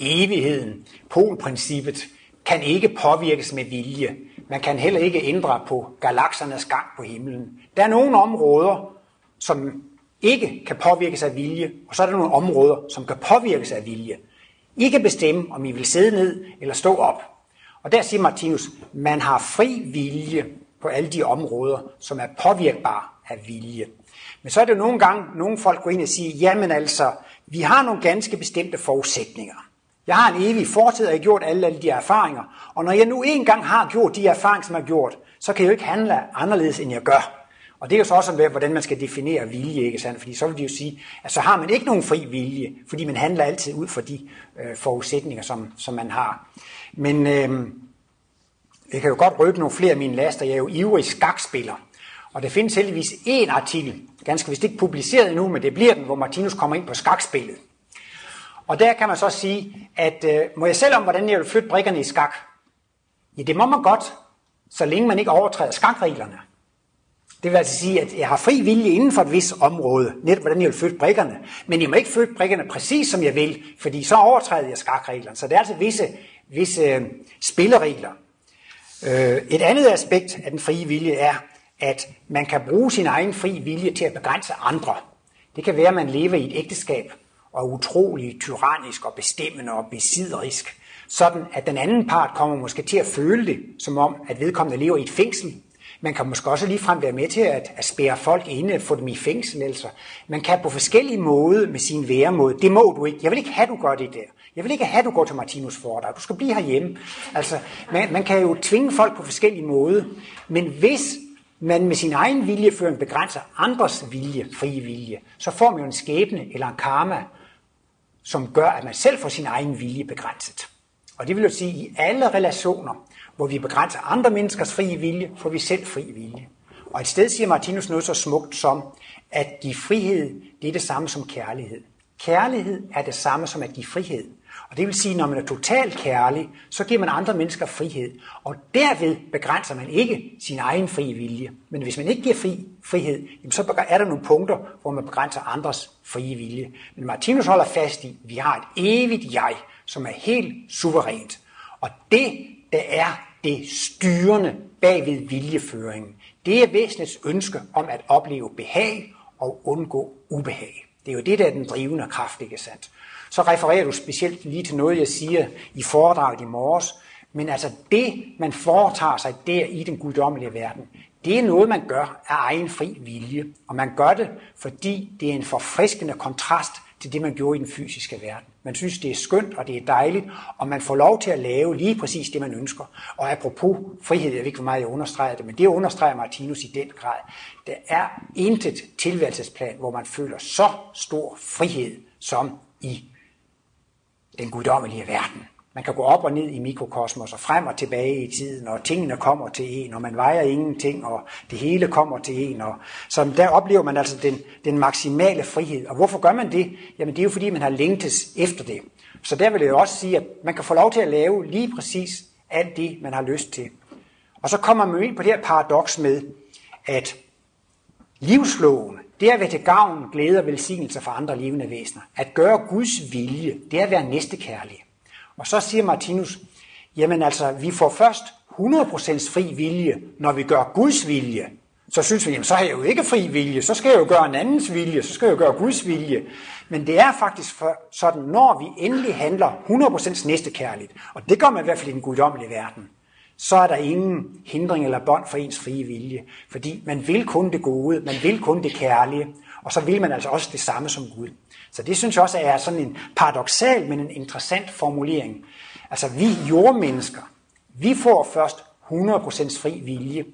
evigheden, polprincippet, kan ikke påvirkes med vilje. Man kan heller ikke ændre på galaksernes gang på himlen. Der er nogle områder, som ikke kan påvirkes af vilje, og så er der nogle områder, som kan påvirkes af vilje. I kan bestemme, om I vil sidde ned eller stå op. Og der siger Martinus, man har fri vilje på alle de områder, som er påvirkbare af vilje. Men så er det nogle gange, nogle folk går ind og siger, jamen altså, vi har nogle ganske bestemte forudsætninger. Jeg har en evig fortid, og jeg har gjort alle, alle de erfaringer. Og når jeg nu engang har gjort de erfaringer, som jeg har gjort, så kan jeg jo ikke handle anderledes, end jeg gør. Og det er jo så også, hvordan man skal definere vilje, ikke sandt? Fordi så vil de jo sige, at så har man ikke nogen fri vilje, fordi man handler altid ud fra de øh, forudsætninger, som, som man har. Men øh, jeg kan jo godt røbe nogle flere af mine laster. Jeg er jo ivrig skakspiller. Og der findes heldigvis én artikel, ganske vist ikke publiceret endnu, men det bliver den, hvor Martinus kommer ind på skakspillet. Og der kan man så sige, at øh, må jeg selv om, hvordan jeg vil flytte brikkerne i skak? Ja, det må man godt, så længe man ikke overtræder skakreglerne. Det vil altså sige, at jeg har fri vilje inden for et vis område, netop hvordan jeg vil flytte brikkerne. Men jeg må ikke flytte brikkerne præcis som jeg vil, fordi så overtræder jeg skakreglerne. Så det er altså visse, visse øh, spilleregler. Øh, et andet aspekt af den frie vilje er, at man kan bruge sin egen fri vilje til at begrænse andre. Det kan være, at man lever i et ægteskab og er utrolig tyrannisk og bestemmende og besidderisk, sådan at den anden part kommer måske til at føle det, som om at vedkommende lever i et fængsel, man kan måske også ligefrem være med til at, at spære folk inde, få dem i fængsel. Altså. Man kan på forskellige måder med sin væremåde. Det må du ikke. Jeg vil ikke have, du gør det der. Jeg vil ikke have, du går til Martinus foredrag. Du skal blive herhjemme. Altså, man, man kan jo tvinge folk på forskellige måder. Men hvis man med sin egen viljeføring begrænser andres vilje, frie vilje, så får man jo en skæbne eller en karma, som gør, at man selv får sin egen vilje begrænset. Og det vil jo sige, at i alle relationer, hvor vi begrænser andre menneskers frie vilje, får vi selv fri vilje. Og et sted siger Martinus noget så smukt som, at give frihed, det er det samme som kærlighed. Kærlighed er det samme som at give frihed. Og det vil sige, at når man er totalt kærlig, så giver man andre mennesker frihed. Og derved begrænser man ikke sin egen frie vilje. Men hvis man ikke giver fri, frihed, så er der nogle punkter, hvor man begrænser andres frie vilje. Men Martinus holder fast i, at vi har et evigt jeg, som er helt suverænt. Og det, der er det styrende bagved viljeføringen. Det er væsenets ønske om at opleve behag og undgå ubehag. Det er jo det, der er den drivende kraft, ikke sandt? Så refererer du specielt lige til noget, jeg siger i foredraget i morges, men altså det, man foretager sig der i den guddommelige verden, det er noget, man gør af egen fri vilje. Og man gør det, fordi det er en forfriskende kontrast til det, man gjorde i den fysiske verden. Man synes, det er skønt, og det er dejligt, og man får lov til at lave lige præcis det, man ønsker. Og apropos frihed, jeg ved ikke, hvor meget jeg understreger det, men det understreger Martinus i den grad. Der er intet tilværelsesplan, hvor man føler så stor frihed som i den guddommelige verden. Man kan gå op og ned i mikrokosmos og frem og tilbage i tiden, og tingene kommer til en, og man vejer ingenting, og det hele kommer til en. Og, så der oplever man altså den, den maksimale frihed. Og hvorfor gør man det? Jamen det er jo fordi, man har længtes efter det. Så der vil jeg også sige, at man kan få lov til at lave lige præcis alt det, man har lyst til. Og så kommer man ind på det her paradoks med, at livsloven, det er at være til gavn, glæde og velsignelse for andre levende væsener. At gøre Guds vilje, det er at være næstekærlig. Og så siger Martinus, jamen altså, vi får først 100% fri vilje, når vi gør Guds vilje. Så synes vi, jamen så har jeg jo ikke fri vilje, så skal jeg jo gøre en andens vilje, så skal jeg jo gøre Guds vilje. Men det er faktisk for, sådan, når vi endelig handler 100% næstekærligt, og det gør man i hvert fald i den guddommelige verden, så er der ingen hindring eller bånd for ens frie vilje. Fordi man vil kun det gode, man vil kun det kærlige, og så vil man altså også det samme som Gud. Så det synes jeg også er sådan en paradoxal, men en interessant formulering. Altså vi jordmennesker, vi får først 100% fri vilje,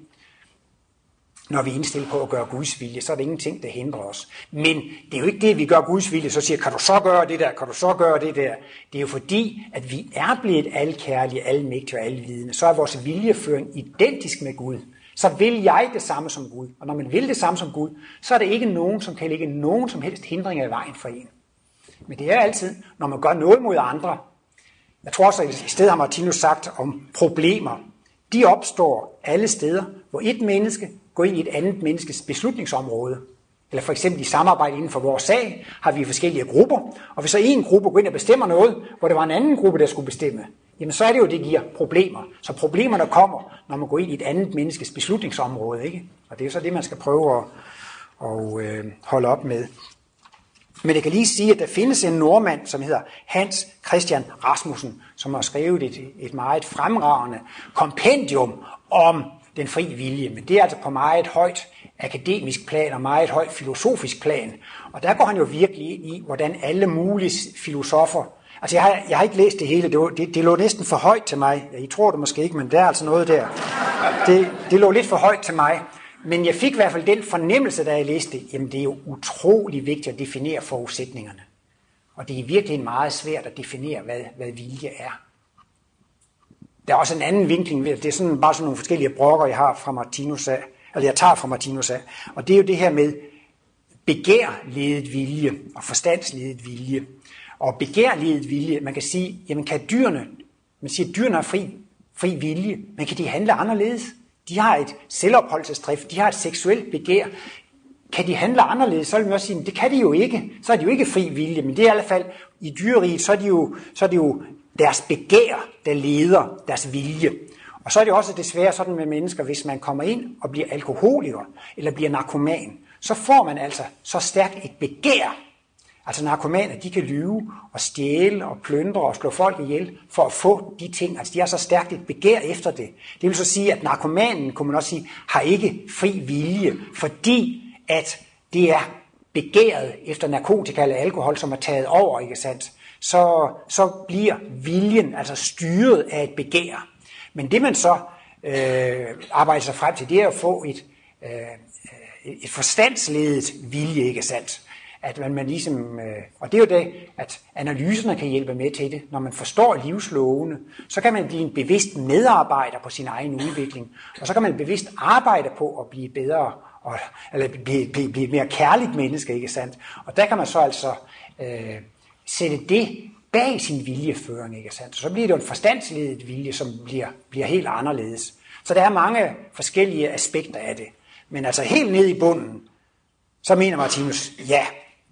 når vi er indstillet på at gøre Guds vilje, så er der ingenting, der hindrer os. Men det er jo ikke det, at vi gør Guds vilje, så siger, kan du så gøre det der, kan du så gøre det der. Det er jo fordi, at vi er blevet alkærlige, almægtige og alvidende. Så er vores viljeføring identisk med Gud. Så vil jeg det samme som Gud. Og når man vil det samme som Gud, så er der ikke nogen, som kan lægge nogen som helst hindringer i vejen for en. Men det er altid, når man gør noget mod andre. Jeg tror også, at i stedet har Martinus sagt om problemer. De opstår alle steder, hvor et menneske går ind i et andet menneskes beslutningsområde. Eller for eksempel i samarbejde inden for vores sag har vi forskellige grupper, og hvis så en gruppe går ind og bestemmer noget, hvor det var en anden gruppe, der skulle bestemme, jamen så er det jo, det giver problemer. Så problemerne kommer, når man går ind i et andet menneskes beslutningsområde. Ikke? Og det er så det, man skal prøve at, at øh, holde op med. Men jeg kan lige sige, at der findes en nordmand, som hedder Hans Christian Rasmussen, som har skrevet et, et meget fremragende kompendium om den fri vilje. Men det er altså på meget højt akademisk plan og meget højt filosofisk plan. Og der går han jo virkelig ind i, hvordan alle mulige filosofer Altså, jeg har, jeg har ikke læst det hele. Det, var, det, det lå næsten for højt til mig. I tror det måske ikke, men der er altså noget der. Det, det lå lidt for højt til mig. Men jeg fik i hvert fald den fornemmelse, da jeg læste det, jamen det er jo utrolig vigtigt at definere forudsætningerne. Og det er virkelig meget svært at definere, hvad, hvad vilje er. Der er også en anden vinkling ved det. er sådan, bare sådan nogle forskellige brokker, jeg har fra Martinus af, eller jeg tager fra Martinus af. Og det er jo det her med begærledet vilje og forstandsledet vilje. Og begærledet vilje, man kan sige, jamen kan dyrene, man siger, dyrene har fri, fri vilje, men kan de handle anderledes? De har et selvopholdelsesdrift, de har et seksuelt begær. Kan de handle anderledes, så vil man også sige, at det kan de jo ikke. Så er de jo ikke fri vilje, men det er i hvert fald i dyreriget, så er, de jo, så er det jo deres begær, der leder deres vilje. Og så er det også desværre sådan med mennesker, hvis man kommer ind og bliver alkoholiker eller bliver narkoman, så får man altså så stærkt et begær. Altså narkomaner, de kan lyve og stjæle og plyndre og slå folk ihjel for at få de ting. Altså de har så stærkt et begær efter det. Det vil så sige, at narkomanen, kunne man også sige, har ikke fri vilje, fordi at det er begæret efter narkotika eller alkohol, som er taget over, ikke sandt? Så, så bliver viljen altså styret af et begær. Men det man så øh, arbejder sig frem til, det er at få et, øh, øh et forstandsledet vilje, ikke sandt? At man, man ligesom, øh, og det er jo det, at analyserne kan hjælpe med til det. Når man forstår livslovene, så kan man blive en bevidst medarbejder på sin egen udvikling. Og så kan man bevidst arbejde på at blive bedre, og, eller blive, blive, blive et mere kærligt menneske, ikke sandt? Og der kan man så altså øh, sætte det bag sin viljeføring, ikke sandt? Så bliver det jo en forstandsledet vilje, som bliver, bliver helt anderledes. Så der er mange forskellige aspekter af det. Men altså helt ned i bunden, så mener Martinus, ja,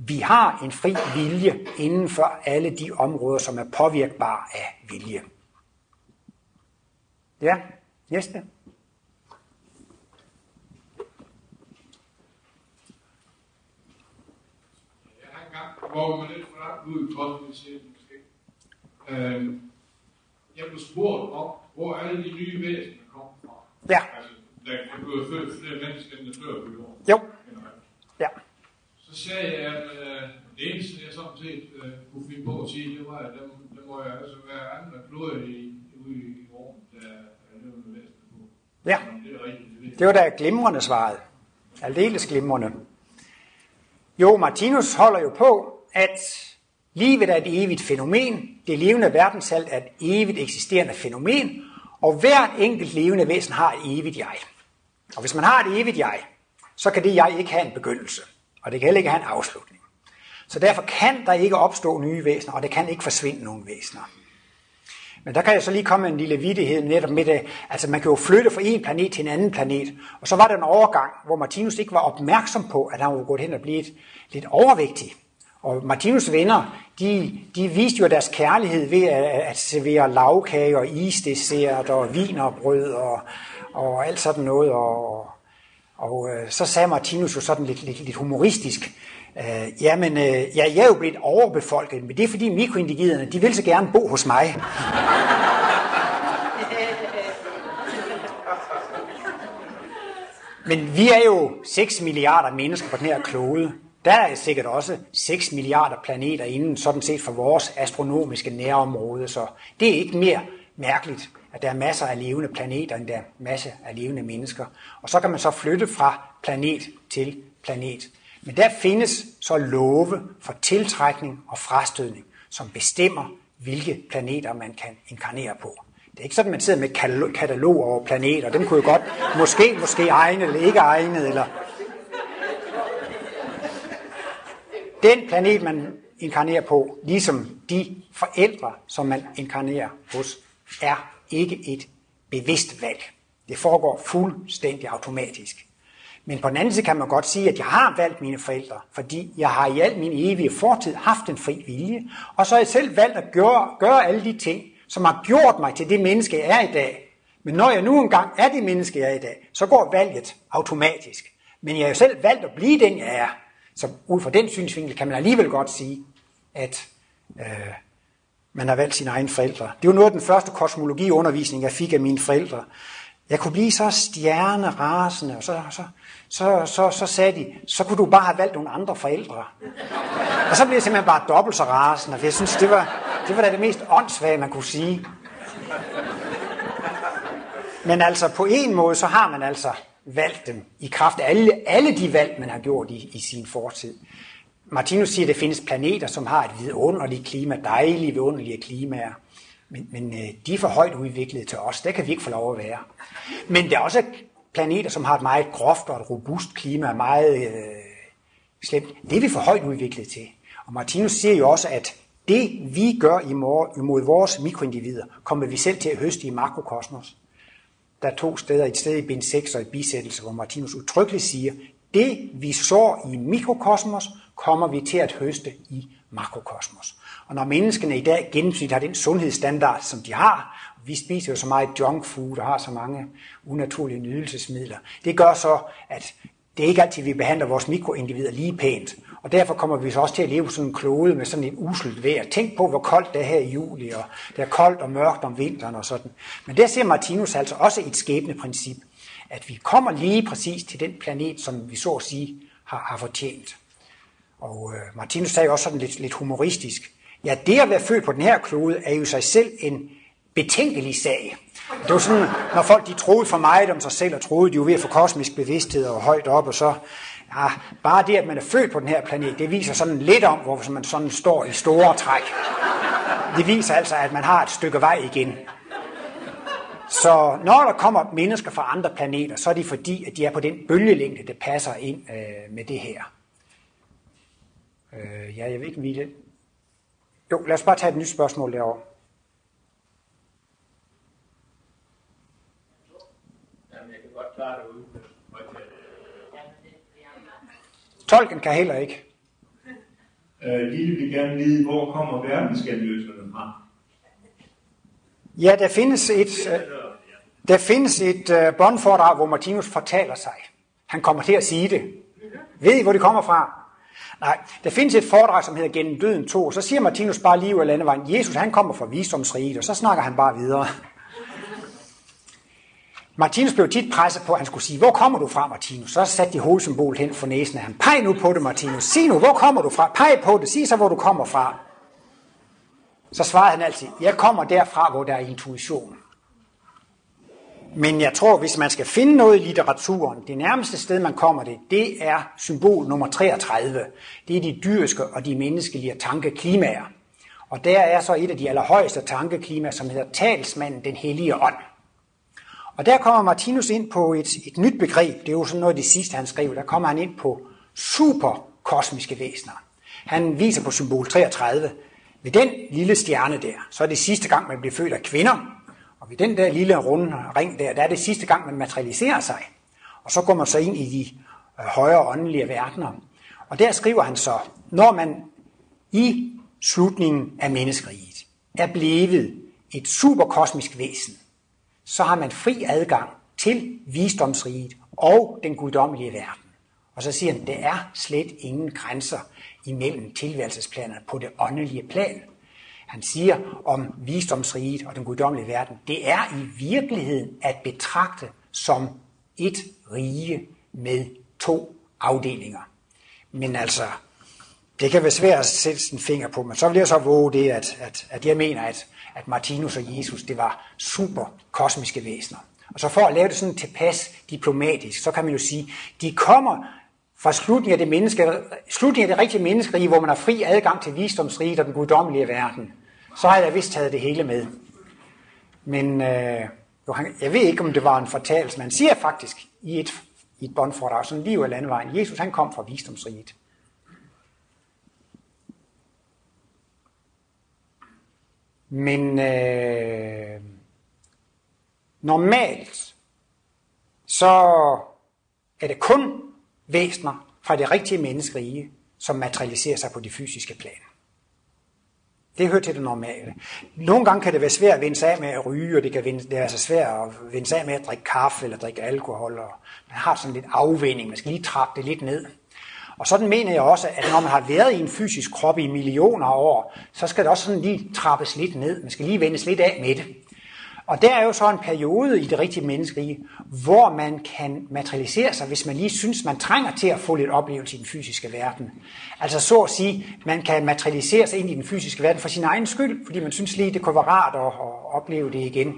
vi har en fri vilje inden for alle de områder, som er påvirkbare af vilje. Ja, næste. Jeg har engang, hvor man lidt for ud i kosmicitet måske. Øhm, jeg blev spurgt om, hvor alle de nye væsener kom fra. Ja. Altså, der kan blive født flere mennesker, end der før blev. Jo. Ja. Så sagde jeg, at øh, det eneste, jeg sådan set øh, kunne finde på at sige, det var, at der, der må jeg altså være andre kloder i, ude i år, der er levende væsener på. Ja. Det rigtigt. Det, var da glimrende svaret. Aldeles glimrende. Jo, Martinus holder jo på, at livet er et evigt fænomen. Det levende verdenshalt er et evigt eksisterende fænomen, og hvert enkelt levende væsen har et evigt jeg. Og hvis man har et evigt jeg, så kan det jeg ikke have en begyndelse, og det kan heller ikke have en afslutning. Så derfor kan der ikke opstå nye væsener, og det kan ikke forsvinde nogen væsener. Men der kan jeg så lige komme med en lille vidighed netop med det. Altså man kan jo flytte fra en planet til en anden planet. Og så var der en overgang, hvor Martinus ikke var opmærksom på, at han var gået hen og blevet lidt overvægtig. Og Martinus venner, de, de viste jo deres kærlighed ved at, at servere lavkage og isdessert og vinerbrød og, og alt sådan noget. Og, og øh, så sagde Martinus jo sådan lidt, lidt, lidt humoristisk, øh, jamen, øh, ja, jeg er jo blevet overbefolket, men det er fordi mikroindigiderne, de vil så gerne bo hos mig. Men vi er jo 6 milliarder mennesker på den her klode. Der er sikkert også 6 milliarder planeter inden, sådan set for vores astronomiske nærområde, så det er ikke mere mærkeligt, at der er masser af levende planeter, end der er masser af levende mennesker. Og så kan man så flytte fra planet til planet. Men der findes så love for tiltrækning og frastødning, som bestemmer, hvilke planeter man kan inkarnere på. Det er ikke sådan, at man sidder med et katalog over planeter. Dem kunne jo godt måske, måske egne eller ikke egnet. Eller... Den planet, man inkarnerer på, ligesom de forældre, som man inkarnerer hos, er ikke et bevidst valg. Det foregår fuldstændig automatisk. Men på den anden side kan man godt sige, at jeg har valgt mine forældre, fordi jeg har i al min evige fortid haft en fri vilje, og så har jeg selv valgt at gøre, gøre alle de ting, som har gjort mig til det menneske, jeg er i dag. Men når jeg nu engang er det menneske, jeg er i dag, så går valget automatisk. Men jeg har jo selv valgt at blive den, jeg er. Så ud fra den synsvinkel kan man alligevel godt sige, at øh, man har valgt sine egne forældre. Det var noget af den første kosmologiundervisning, jeg fik af mine forældre. Jeg kunne blive så stjernerasende, og så, så, så, så, så sagde de, så kunne du bare have valgt nogle andre forældre. Og så blev jeg simpelthen bare dobbelt så rasende, for jeg synes, det var, det var da det mest åndssvage, man kunne sige. Men altså på en måde, så har man altså valgt dem i kraft af alle, alle de valg, man har gjort i, i sin fortid. Martinus siger, at der findes planeter, som har et vidunderligt klima, dejlige, vidunderlige klimaer. Men, men øh, de er for højt udviklet til os. Der kan vi ikke få lov at være. Men der er også planeter, som har et meget groft og et robust klima, meget øh, slemt. Det er vi for højt udviklet til. Og Martinus siger jo også, at det vi gør imod vores mikroindivider, kommer vi selv til at høste i makrokosmos. Der er to steder, et sted i bind 6 og i bisættelse, hvor Martinus utryggeligt siger, det vi sår i mikrokosmos, kommer vi til at høste i makrokosmos. Og når menneskene i dag gennemsnit har den sundhedsstandard, som de har, vi spiser jo så meget junk food og har så mange unaturlige nydelsesmidler, det gør så, at det er ikke altid, vi behandler vores mikroindivider lige pænt. Og derfor kommer vi så også til at leve på sådan en klode med sådan en uselt vejr. Tænk på, hvor koldt det er her i juli, og det er koldt og mørkt om vinteren og sådan. Men der ser Martinus altså også et skæbneprincip, at vi kommer lige præcis til den planet, som vi så at sige har, har fortjent. Og øh, Martinus sagde også sådan lidt, lidt humoristisk, ja, det at være født på den her klode er jo sig selv en betænkelig sag. Det var sådan, når folk de troede for meget om sig selv, og troede, de var ved at få kosmisk bevidsthed og højt op, og så, ja, bare det, at man er født på den her planet, det viser sådan lidt om, hvor man sådan står i store træk. Det viser altså, at man har et stykke vej igen. Så når der kommer mennesker fra andre planeter, så er det fordi, at de er på den bølgelængde, der passer ind øh, med det her. Øh, ja, jeg ved ikke, det. Jo, lad os bare tage et nyt spørgsmål derovre. Tolken kan heller ikke. Øh, Lille vil gerne vide, hvor kommer verdensskabeløserne fra? Ja, der findes et, øh, der findes et båndforedrag, hvor Martinus fortaler sig. Han kommer til at sige det. Ved I, hvor det kommer fra? Nej, der findes et foredrag, som hedder Gennem døden 2, og så siger Martinus bare lige ud af landevejen, Jesus han kommer fra visdomsriget, og så snakker han bare videre. Martinus blev tit presset på, at han skulle sige, hvor kommer du fra, Martinus? Så satte de hovedsymbol hen for næsen af ham. Peg nu på det, Martinus. Sig nu, hvor kommer du fra? Peg på det. Sig så, hvor du kommer fra. Så svarede han altid, jeg kommer derfra, hvor der er intuition. Men jeg tror, hvis man skal finde noget i litteraturen, det nærmeste sted, man kommer det, det er symbol nummer 33. Det er de dyriske og de menneskelige tankeklimaer. Og der er så et af de allerhøjeste tankeklimaer, som hedder talsmanden, den hellige ånd. Og der kommer Martinus ind på et, et nyt begreb. Det er jo sådan noget af det sidste, han skrev. Der kommer han ind på superkosmiske væsener. Han viser på symbol 33. Ved den lille stjerne der, så er det sidste gang, man bliver født af kvinder. Og ved den der lille runde ring der, der er det sidste gang, man materialiserer sig. Og så går man så ind i de øh, højere åndelige verdener. Og der skriver han så, når man i slutningen af menneskeriget er blevet et superkosmisk væsen, så har man fri adgang til visdomsriget og den guddommelige verden. Og så siger han, der er slet ingen grænser imellem tilværelsesplanerne på det åndelige plan. Han siger om visdomsriget og den guddommelige verden, det er i virkeligheden at betragte som et rige med to afdelinger. Men altså, det kan være svært at sætte sin finger på, men så vil jeg så våge det, at, at, at jeg mener, at, at Martinus og Jesus, det var super kosmiske væsener. Og så for at lave det sådan tilpas diplomatisk, så kan man jo sige, de kommer fra slutningen af det, menneske, slutningen af det rigtige menneskerige, hvor man har fri adgang til visdomsriget og den guddommelige verden så havde jeg vist taget det hele med. Men øh, jeg ved ikke, om det var en fortalelse, man siger faktisk i et, i et båndforedrag, sådan liv af landvejen. Jesus han kom fra visdomsriget. Men øh, normalt, så er det kun væsner fra det rigtige menneskerige, som materialiserer sig på de fysiske planer. Det hører til det normale. Nogle gange kan det være svært at vende sig af med at ryge, og det kan vende, det er altså svært at vende sig af med at drikke kaffe eller drikke alkohol. Og man har sådan lidt afvænding, man skal lige trappe det lidt ned. Og sådan mener jeg også, at når man har været i en fysisk krop i millioner af år, så skal det også sådan lige trappes lidt ned. Man skal lige vendes lidt af med det. Og der er jo så en periode i det rigtige menneskerige, hvor man kan materialisere sig, hvis man lige synes, man trænger til at få lidt oplevelse i den fysiske verden. Altså så at sige, man kan materialisere sig ind i den fysiske verden for sin egen skyld, fordi man synes lige, det kunne være rart at, at opleve det igen.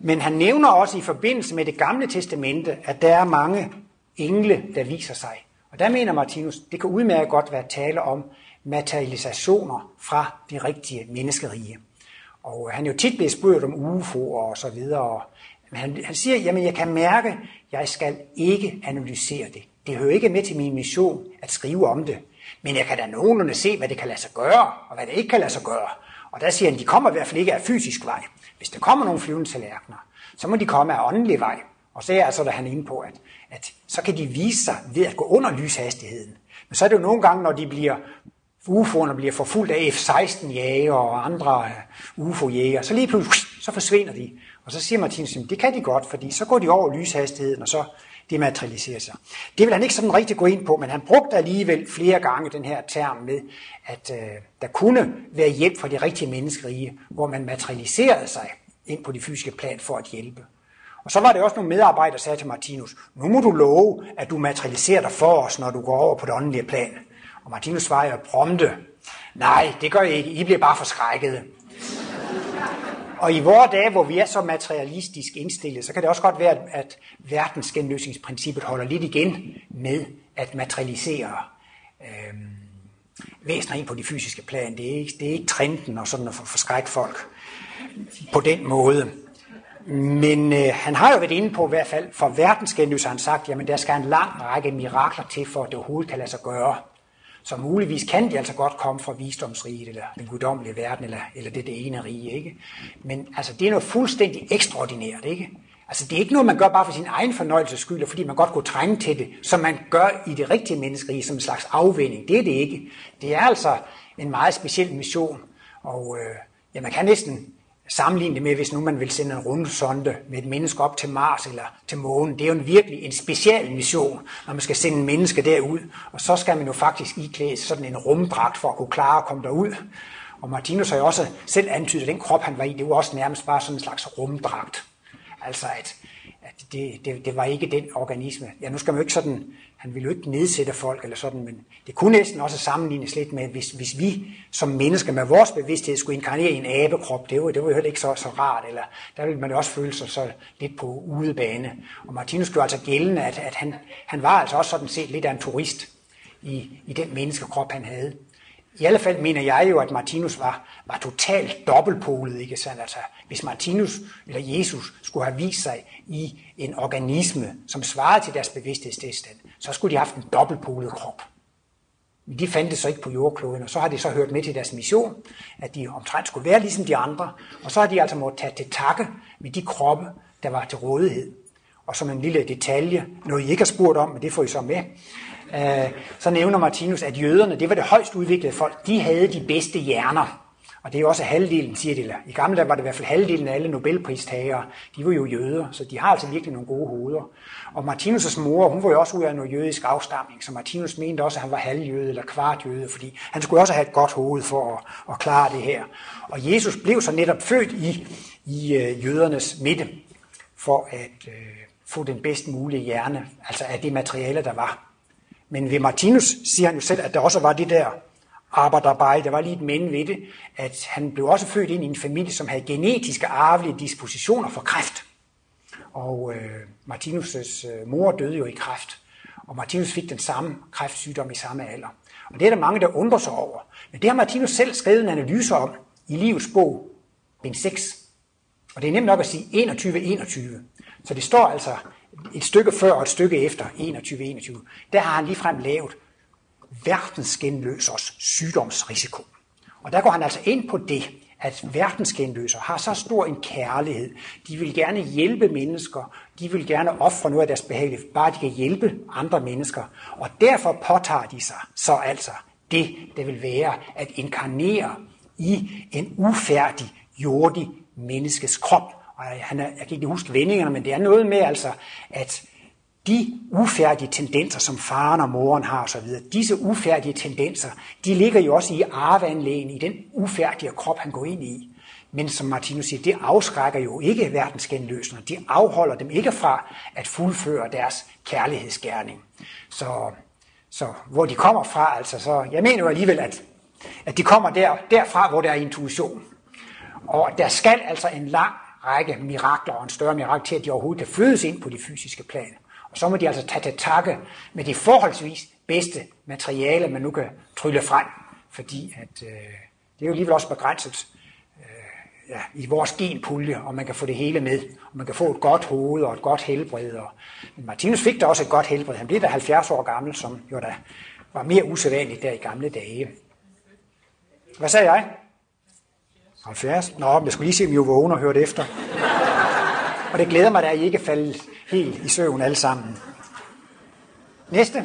Men han nævner også i forbindelse med det gamle testamente, at der er mange engle, der viser sig. Og der mener Martinus, det kan udmærket godt være tale om materialisationer fra det rigtige menneskerige. Og han er jo tit blevet spurgt om UFO og så videre. Men han, han siger, jamen jeg kan mærke, jeg skal ikke analysere det. Det hører ikke med til min mission at skrive om det. Men jeg kan da nogenlunde se, hvad det kan lade sig gøre, og hvad det ikke kan lade sig gøre. Og der siger han, de kommer i hvert fald ikke af fysisk vej. Hvis der kommer nogle flyvende tallerkener, så må de komme af åndelig vej. Og så er altså der han inde på, at, at så kan de vise sig ved at gå under lyshastigheden. Men så er det jo nogle gange, når de bliver UFO'erne bliver forfulgt af F-16-jæger og andre øh, UFO-jæger, så lige pludselig så forsvinder de. Og så siger Martinus, at det kan de godt, fordi så går de over lyshastigheden, og så dematerialiserer sig. Det vil han ikke sådan rigtig gå ind på, men han brugte alligevel flere gange den her term med, at øh, der kunne være hjælp for de rigtige menneskerige, hvor man materialiserede sig ind på de fysiske plan for at hjælpe. Og så var det også nogle medarbejdere, der sagde til Martinus, nu må du love, at du materialiserer dig for os, når du går over på det åndelige plan. Og Martinus svarer prompte, nej, det gør I ikke, I bliver bare forskrækket. Og i vores dage, hvor vi er så materialistisk indstillet, så kan det også godt være, at verdensgenløsningsprincippet holder lidt igen med at materialisere øh, væsener ind på de fysiske plan. Det er ikke, det er ikke trenden og sådan at forskrække folk på den måde. Men øh, han har jo været inde på i hvert fald, for verdensgenløs har han sagt, jamen der skal en lang række mirakler til, for at det overhovedet kan lade sig gøre. Så muligvis kan de altså godt komme fra visdomsriget, eller den guddommelige verden, eller, eller det, det ene rige, ikke? Men altså, det er noget fuldstændig ekstraordinært, ikke? Altså, det er ikke noget, man gør bare for sin egen fornøjelses skyld, fordi man godt kunne trænge til det, som man gør i det rigtige menneskerige, som en slags afvinding. Det er det ikke. Det er altså en meget speciel mission, og øh, ja, man kan næsten sammenligne det med, hvis nu man vil sende en rundsonde med et menneske op til Mars eller til månen. Det er jo en virkelig en special mission, når man skal sende en menneske derud. Og så skal man jo faktisk iklæde sådan en rumdragt for at kunne klare at komme derud. Og Martinus har jo også selv antydet, at den krop, han var i, det var også nærmest bare sådan en slags rumdragt. Altså at, at det, det, det var ikke den organisme. Ja, nu skal man jo ikke sådan han ville jo ikke nedsætte folk eller sådan, men det kunne næsten også sammenlignes lidt med, hvis, hvis vi som mennesker med vores bevidsthed skulle inkarnere i en abekrop, det var, det var jo heller ikke så, så rart, eller der ville man jo også føle sig så lidt på udebane. Og Martinus gjorde altså gældende, at, at han, han var altså også sådan set lidt af en turist i, i den menneskekrop, han havde. I alle fald mener jeg jo, at Martinus var, var totalt dobbeltpolet, ikke sandt? Altså, hvis Martinus eller Jesus skulle have vist sig i en organisme, som svarede til deres bevidsthedstilstand, så skulle de have haft en dobbeltpolet krop. Men de fandt det så ikke på jordkloden, og så har de så hørt med til deres mission, at de omtrent skulle være ligesom de andre, og så har de altså måttet tage til takke med de kroppe, der var til rådighed. Og som en lille detalje, noget I ikke har spurgt om, men det får I så med, øh, så nævner Martinus, at jøderne, det var det højst udviklede folk, de havde de bedste hjerner. Og det er jo også halvdelen, siger de. I gamle dage var det i hvert fald halvdelen af alle Nobelpristagere. De var jo jøder, så de har altså virkelig nogle gode hoveder. Og Martinus' mor, hun var jo også ud af noget jødisk afstamning, så Martinus mente også, at han var halvjøde eller kvartjøde, fordi han skulle også have et godt hoved for at, at klare det her. Og Jesus blev så netop født i, i øh, jødernes midte, for at øh, få den bedst mulige hjerne, altså af det materiale, der var. Men ved Martinus siger han jo selv, at der også var det der arbejderbej. Der var lige et men ved det, at han blev også født ind i en familie, som havde genetiske arvelige dispositioner for kræft. Og øh, Martinus' øh, mor døde jo i kræft, og Martinus fik den samme kræftsygdom i samme alder. Og det er der mange, der undrer sig over. Men det har Martinus selv skrevet en analyse om i livets bog, bind 6. Og det er nemt nok at sige 21-21. Så det står altså et stykke før og et stykke efter 21-21. Der har han ligefrem lavet verdensgenløsers sygdomsrisiko. Og der går han altså ind på det, at verdensgenløser har så stor en kærlighed. De vil gerne hjælpe mennesker. De vil gerne ofre noget af deres behag, bare de kan hjælpe andre mennesker. Og derfor påtager de sig så altså det, det vil være at inkarnere i en ufærdig, jordig menneskes krop. Og han er, jeg kan ikke huske vendingerne, men det er noget med altså, at de ufærdige tendenser, som faren og moren har osv., disse ufærdige tendenser, de ligger jo også i arveanlægen, i den ufærdige krop, han går ind i. Men som Martinus siger, det afskrækker jo ikke verdensgenløsninger. De afholder dem ikke fra at fuldføre deres kærlighedsgerning. Så, så hvor de kommer fra, altså, så jeg mener jo alligevel, at, at de kommer der, derfra, hvor der er intuition. Og der skal altså en lang række mirakler og en større mirakel til, at de overhovedet kan fødes ind på de fysiske plan. Og så må de altså tage til takke med de forholdsvis bedste materialer, man nu kan trylle frem. Fordi at, øh, det er jo alligevel også begrænset øh, ja, i vores genpulje, og man kan få det hele med. Og man kan få et godt hoved og et godt helbred. Og, men Martinus fik da også et godt helbred. Han blev da 70 år gammel, som jo da var mere usædvanligt der i gamle dage. Hvad sagde jeg? 70? Nå, jeg skulle lige se, om I var vågne og hørte efter. Og det glæder mig, at I ikke faldet helt i søvn alle sammen. Næste.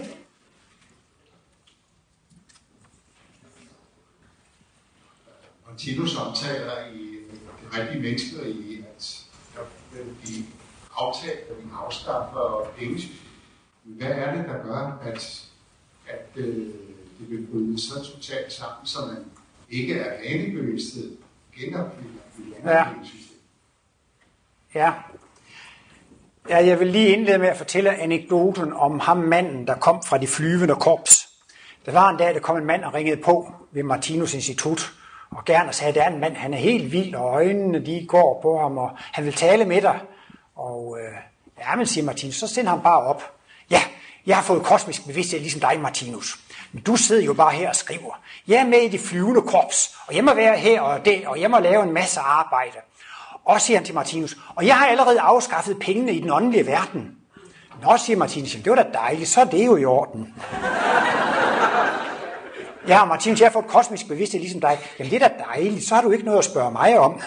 Martinus omtaler i det rigtige mennesker i, at der vil blive aftalt, at vi afskaffer pengesystemet. Hvad er det, der gør, at, at øh, det vil bryde så totalt sammen, så man ikke er vanebevidsthed genopbygger et Ja. pengesystem? Ja. ja, jeg vil lige indlede med at fortælle anekdoten om ham manden, der kom fra de flyvende korps. Der var en dag, der kom en mand og ringede på ved Martinus Institut, og gerne sagde, at der er en mand, han er helt vild, og øjnene de går på ham, og han vil tale med dig. Og øh, ja, men siger Martinus, så send ham bare op. Ja, jeg har fået kosmisk bevidsthed, ligesom dig, Martinus. Men du sidder jo bare her og skriver. Jeg er med i de flyvende korps, og jeg må være her og det, og jeg må lave en masse arbejde. Og siger han til Martinus, og jeg har allerede afskaffet pengene i den åndelige verden. Nå, siger Martinus, det var da dejligt, så er det jo i orden. Ja, Martinus, jeg har fået kosmisk bevidsthed ligesom dig. Jamen, det er da dejligt, så har du ikke noget at spørge mig om.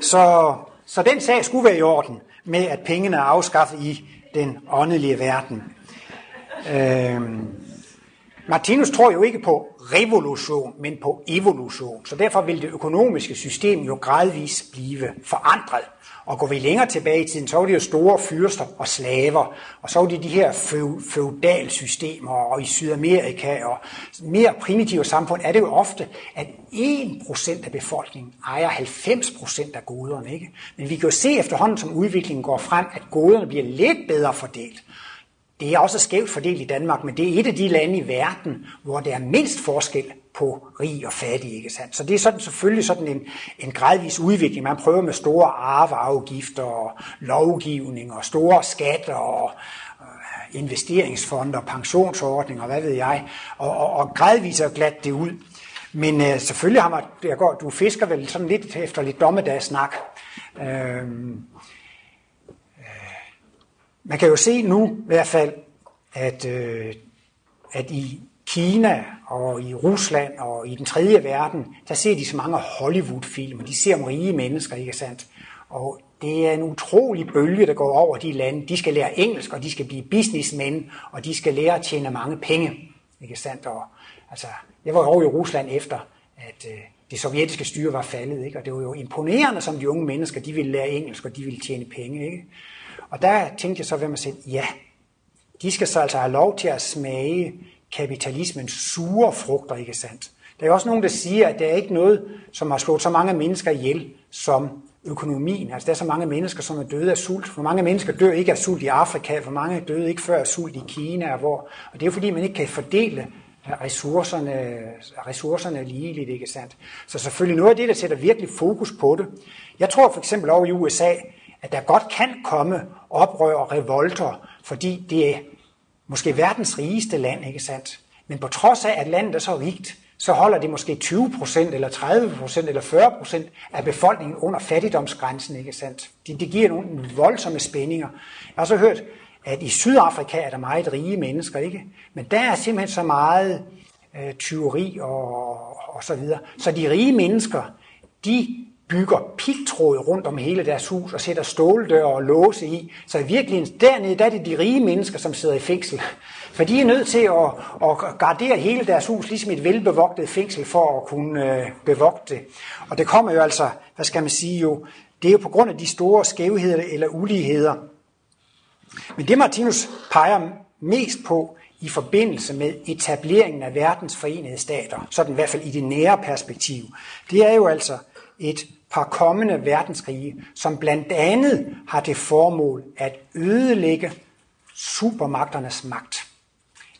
Så, så den sag skulle være i orden med, at pengene er afskaffet i den åndelige verden. Øhm, Martinus tror jo ikke på revolution, men på evolution. Så derfor vil det økonomiske system jo gradvist blive forandret. Og går vi længere tilbage i tiden, så var det jo store fyrster og slaver, og så var det de her feudalsystemer, og i Sydamerika og mere primitive samfund er det jo ofte, at 1% af befolkningen ejer 90% af goderne. Ikke? Men vi kan jo se efterhånden, som udviklingen går frem, at goderne bliver lidt bedre fordelt. Det er også skævt fordelt i Danmark, men det er et af de lande i verden, hvor der er mindst forskel på rig og fattig. Ikke sandt? Så det er sådan, selvfølgelig sådan en, en gradvis udvikling. Man prøver med store arveafgifter og lovgivning og store skatter og øh, investeringsfonder, pensionsordninger, hvad ved jeg, og, og, og gradvis at glatte det ud. Men øh, selvfølgelig har man, jeg går, du fisker vel sådan lidt efter lidt dommedagssnak. Øh, man kan jo se nu i hvert fald, at, øh, at i Kina og i Rusland og i den tredje verden, der ser de så mange Hollywood-film, og de ser om rige mennesker, ikke sandt? Og det er en utrolig bølge, der går over de lande. De skal lære engelsk, og de skal blive businessmen, og de skal lære at tjene mange penge, ikke sandt? Og, altså, jeg var over i Rusland efter, at øh, det sovjetiske styre var faldet, ikke? og det var jo imponerende, som de unge mennesker, de ville lære engelsk, og de ville tjene penge. Ikke? Og der tænkte jeg så ved mig selv, ja, de skal så altså have lov til at smage kapitalismens sure frugter, ikke sandt? Der er også nogen, der siger, at der er ikke noget, som har slået så mange mennesker ihjel som økonomien. Altså der er så mange mennesker, som er døde af sult. Hvor mange mennesker dør ikke af sult i Afrika, hvor mange døde ikke før af sult i Kina. Og, hvor, og det er jo fordi, man ikke kan fordele ressourcerne, ressourcerne ligeligt, ikke sandt? Så selvfølgelig noget af det, der sætter virkelig fokus på det. Jeg tror for eksempel over i USA, at der godt kan komme oprør og revolter, fordi det er måske verdens rigeste land, ikke sandt? Men på trods af, at landet er så rigt, så holder det måske 20% eller 30% eller 40% af befolkningen under fattigdomsgrænsen, ikke sandt? Det, det giver nogle voldsomme spændinger. Jeg har så hørt, at i Sydafrika er der meget rige mennesker, ikke? Men der er simpelthen så meget øh, tyveri og, og så videre. Så de rige mennesker, de bygger pigtråd rundt om hele deres hus og sætter ståldøre og låse i. Så i virkeligheden dernede, der er det de rige mennesker, som sidder i fængsel. For de er nødt til at, at gardere hele deres hus, ligesom et velbevogtet fængsel, for at kunne øh, bevogte det. Og det kommer jo altså, hvad skal man sige jo, det er jo på grund af de store skævheder eller uligheder, Men det Martinus peger mest på i forbindelse med etableringen af verdens forenede stater, sådan i hvert fald i det nære perspektiv, det er jo altså et par kommende verdenskrige, som blandt andet har det formål at ødelægge supermagternes magt.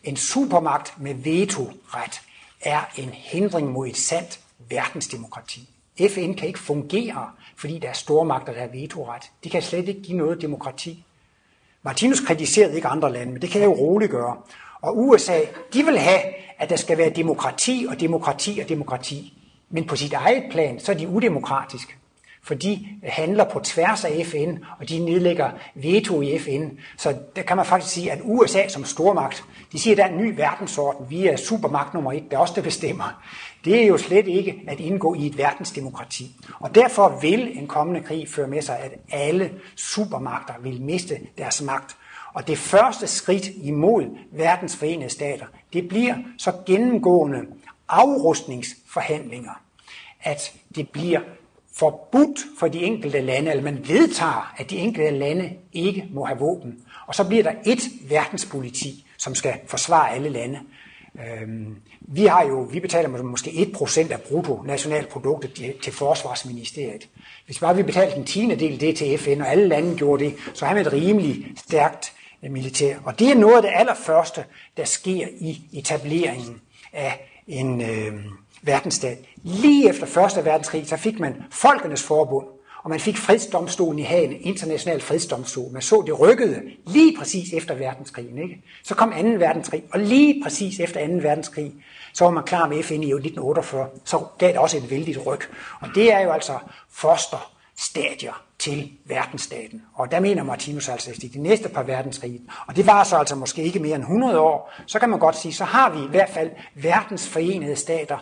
En supermagt med vetoret er en hindring mod et sandt verdensdemokrati. FN kan ikke fungere, fordi der er stormagter, der har vetoret. Det kan slet ikke give noget demokrati. Martinus kritiserede ikke andre lande, men det kan jeg jo roligt gøre. Og USA, de vil have, at der skal være demokrati og demokrati og demokrati. Men på sit eget plan, så er de udemokratiske. For de handler på tværs af FN, og de nedlægger veto i FN. Så der kan man faktisk sige, at USA som stormagt, de siger, at der er en ny verdensorden. Vi er supermagt nummer et, der er også der bestemmer. Det er jo slet ikke at indgå i et verdensdemokrati. Og derfor vil en kommende krig føre med sig, at alle supermagter vil miste deres magt. Og det første skridt imod verdens forenede stater, det bliver så gennemgående afrustningsforhandlinger, at det bliver forbudt for de enkelte lande, eller man vedtager, at de enkelte lande ikke må have våben. Og så bliver der et verdenspoliti, som skal forsvare alle lande. Øhm, vi har jo, vi betaler måske 1% af brutto nationalproduktet til forsvarsministeriet. Hvis bare vi betalte en tiende del det til FN, og alle lande gjorde det, så har man et rimelig stærkt øh, militær. Og det er noget af det allerførste, der sker i etableringen af en øh, verdensstat. Lige efter Første Verdenskrig, så fik man Folkenes Forbund, og man fik fredsdomstolen i Hagen, international fredsdomstol. Man så, det rykkede lige præcis efter verdenskrigen. Ikke? Så kom 2. verdenskrig, og lige præcis efter 2. verdenskrig, så var man klar med FN i 1948. Så gav det også et vældigt ryg. Og det er jo altså fosterstadier til verdensstaten. Og der mener Martinus altså at de næste par verdenskrige, og det var så altså måske ikke mere end 100 år, så kan man godt sige, så har vi i hvert fald verdens forenede stater,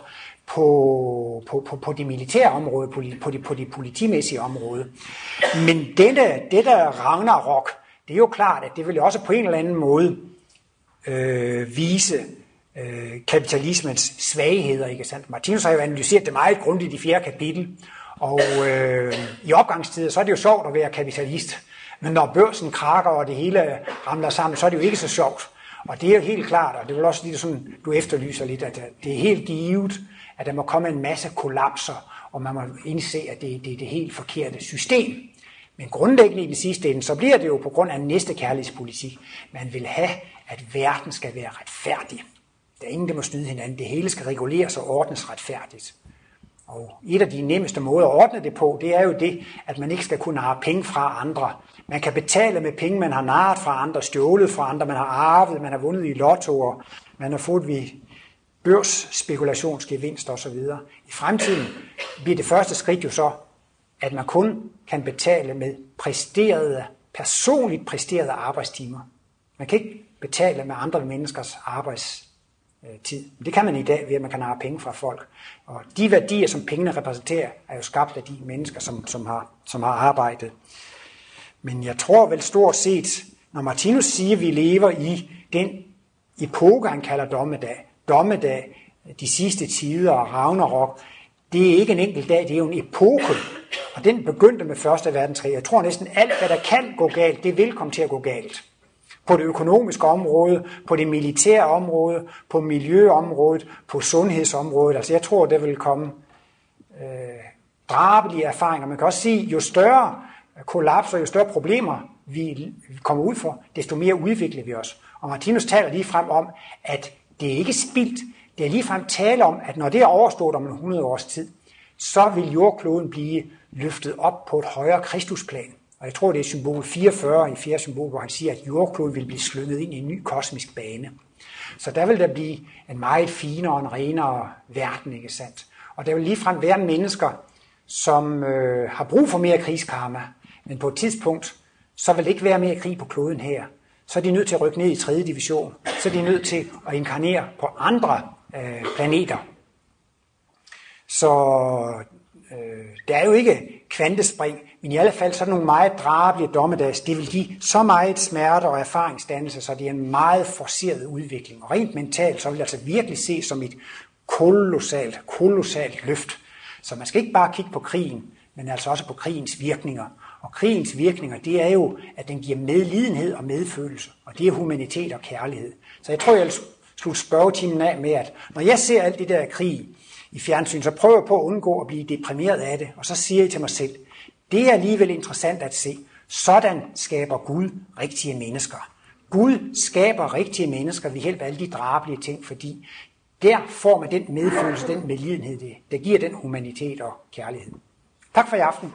på, på, på, på det militære område, på, på, det, på det politimæssige område. Men dette, dette Ragnarok, det er jo klart, at det vil også på en eller anden måde øh, vise øh, kapitalismens svagheder. Ikke sandt? Martinus har jo analyseret det meget grundigt i fjerde kapitel, og øh, i opgangstider, så er det jo sjovt at være kapitalist. Men når børsen krakker, og det hele ramler sammen, så er det jo ikke så sjovt. Og det er jo helt klart, og det er vel også lige sådan, du efterlyser lidt, at det er helt givet, at der må komme en masse kollapser, og man må indse, at det, det er det helt forkerte system. Men grundlæggende i den sidste ende, så bliver det jo på grund af næste kærlighedspolitik. Man vil have, at verden skal være retfærdig. Der er ingen, der må snyde hinanden. Det hele skal reguleres og ordnes retfærdigt. Og et af de nemmeste måder at ordne det på, det er jo det, at man ikke skal kunne have penge fra andre. Man kan betale med penge, man har naret fra andre, stjålet fra andre, man har arvet, man har vundet i lottoer, man har fået ved børsspekulationsgevinst osv. I fremtiden bliver det første skridt jo så, at man kun kan betale med præsterede, personligt præsterede arbejdstimer. Man kan ikke betale med andre menneskers arbejdstid. Det kan man i dag ved, at man kan have penge fra folk. Og de værdier, som pengene repræsenterer, er jo skabt af de mennesker, som, som, har, som har arbejdet. Men jeg tror vel stort set, når Martinus siger, at vi lever i den epoke, han kalder dommedag, dommedag, de sidste tider og Ragnarok, det er ikke en enkelt dag, det er jo en epoke. Og den begyndte med Første Verdenskrig. Jeg tror næsten alt, hvad der kan gå galt, det vil komme til at gå galt. På det økonomiske område, på det militære område, på miljøområdet, på sundhedsområdet. Altså jeg tror, der vil komme øh, drabelige erfaringer. Man kan også sige, jo større kollapser, jo større problemer vi kommer ud for, desto mere udvikler vi os. Og Martinus taler lige frem om, at det er ikke spildt. Det er ligefrem tale om, at når det er overstået om en 100 års tid, så vil jordkloden blive løftet op på et højere kristusplan. Og jeg tror, det er symbol 44 i fjerde symbol, hvor han siger, at jordkloden vil blive slynget ind i en ny kosmisk bane. Så der vil der blive en meget finere og en renere verden, ikke sandt? Og der vil ligefrem være mennesker, som øh, har brug for mere krigskarma, men på et tidspunkt, så vil det ikke være mere krig på kloden her så er de nødt til at rykke ned i 3. division. Så er de nødt til at inkarnere på andre øh, planeter. Så øh, der er jo ikke kvantespring, men i alle fald sådan nogle meget drabelige dommedags. Det vil give så meget smerte og erfaringsdannelse, så det er en meget forceret udvikling. Og rent mentalt, så vil det altså virkelig se som et kolossalt, kolossalt løft. Så man skal ikke bare kigge på krigen, men altså også på krigens virkninger og krigens virkninger, det er jo, at den giver medlidenhed og medfølelse. Og det er humanitet og kærlighed. Så jeg tror, jeg vil slutte spørgetimen af med, at når jeg ser alt det der krig i fjernsyn, så prøver jeg på at undgå at blive deprimeret af det. Og så siger jeg til mig selv, det er alligevel interessant at se. Sådan skaber Gud rigtige mennesker. Gud skaber rigtige mennesker ved hjælp af alle de drabelige ting, fordi der får man den medfølelse, den medlidenhed, det, der giver den humanitet og kærlighed. Tak for i aften.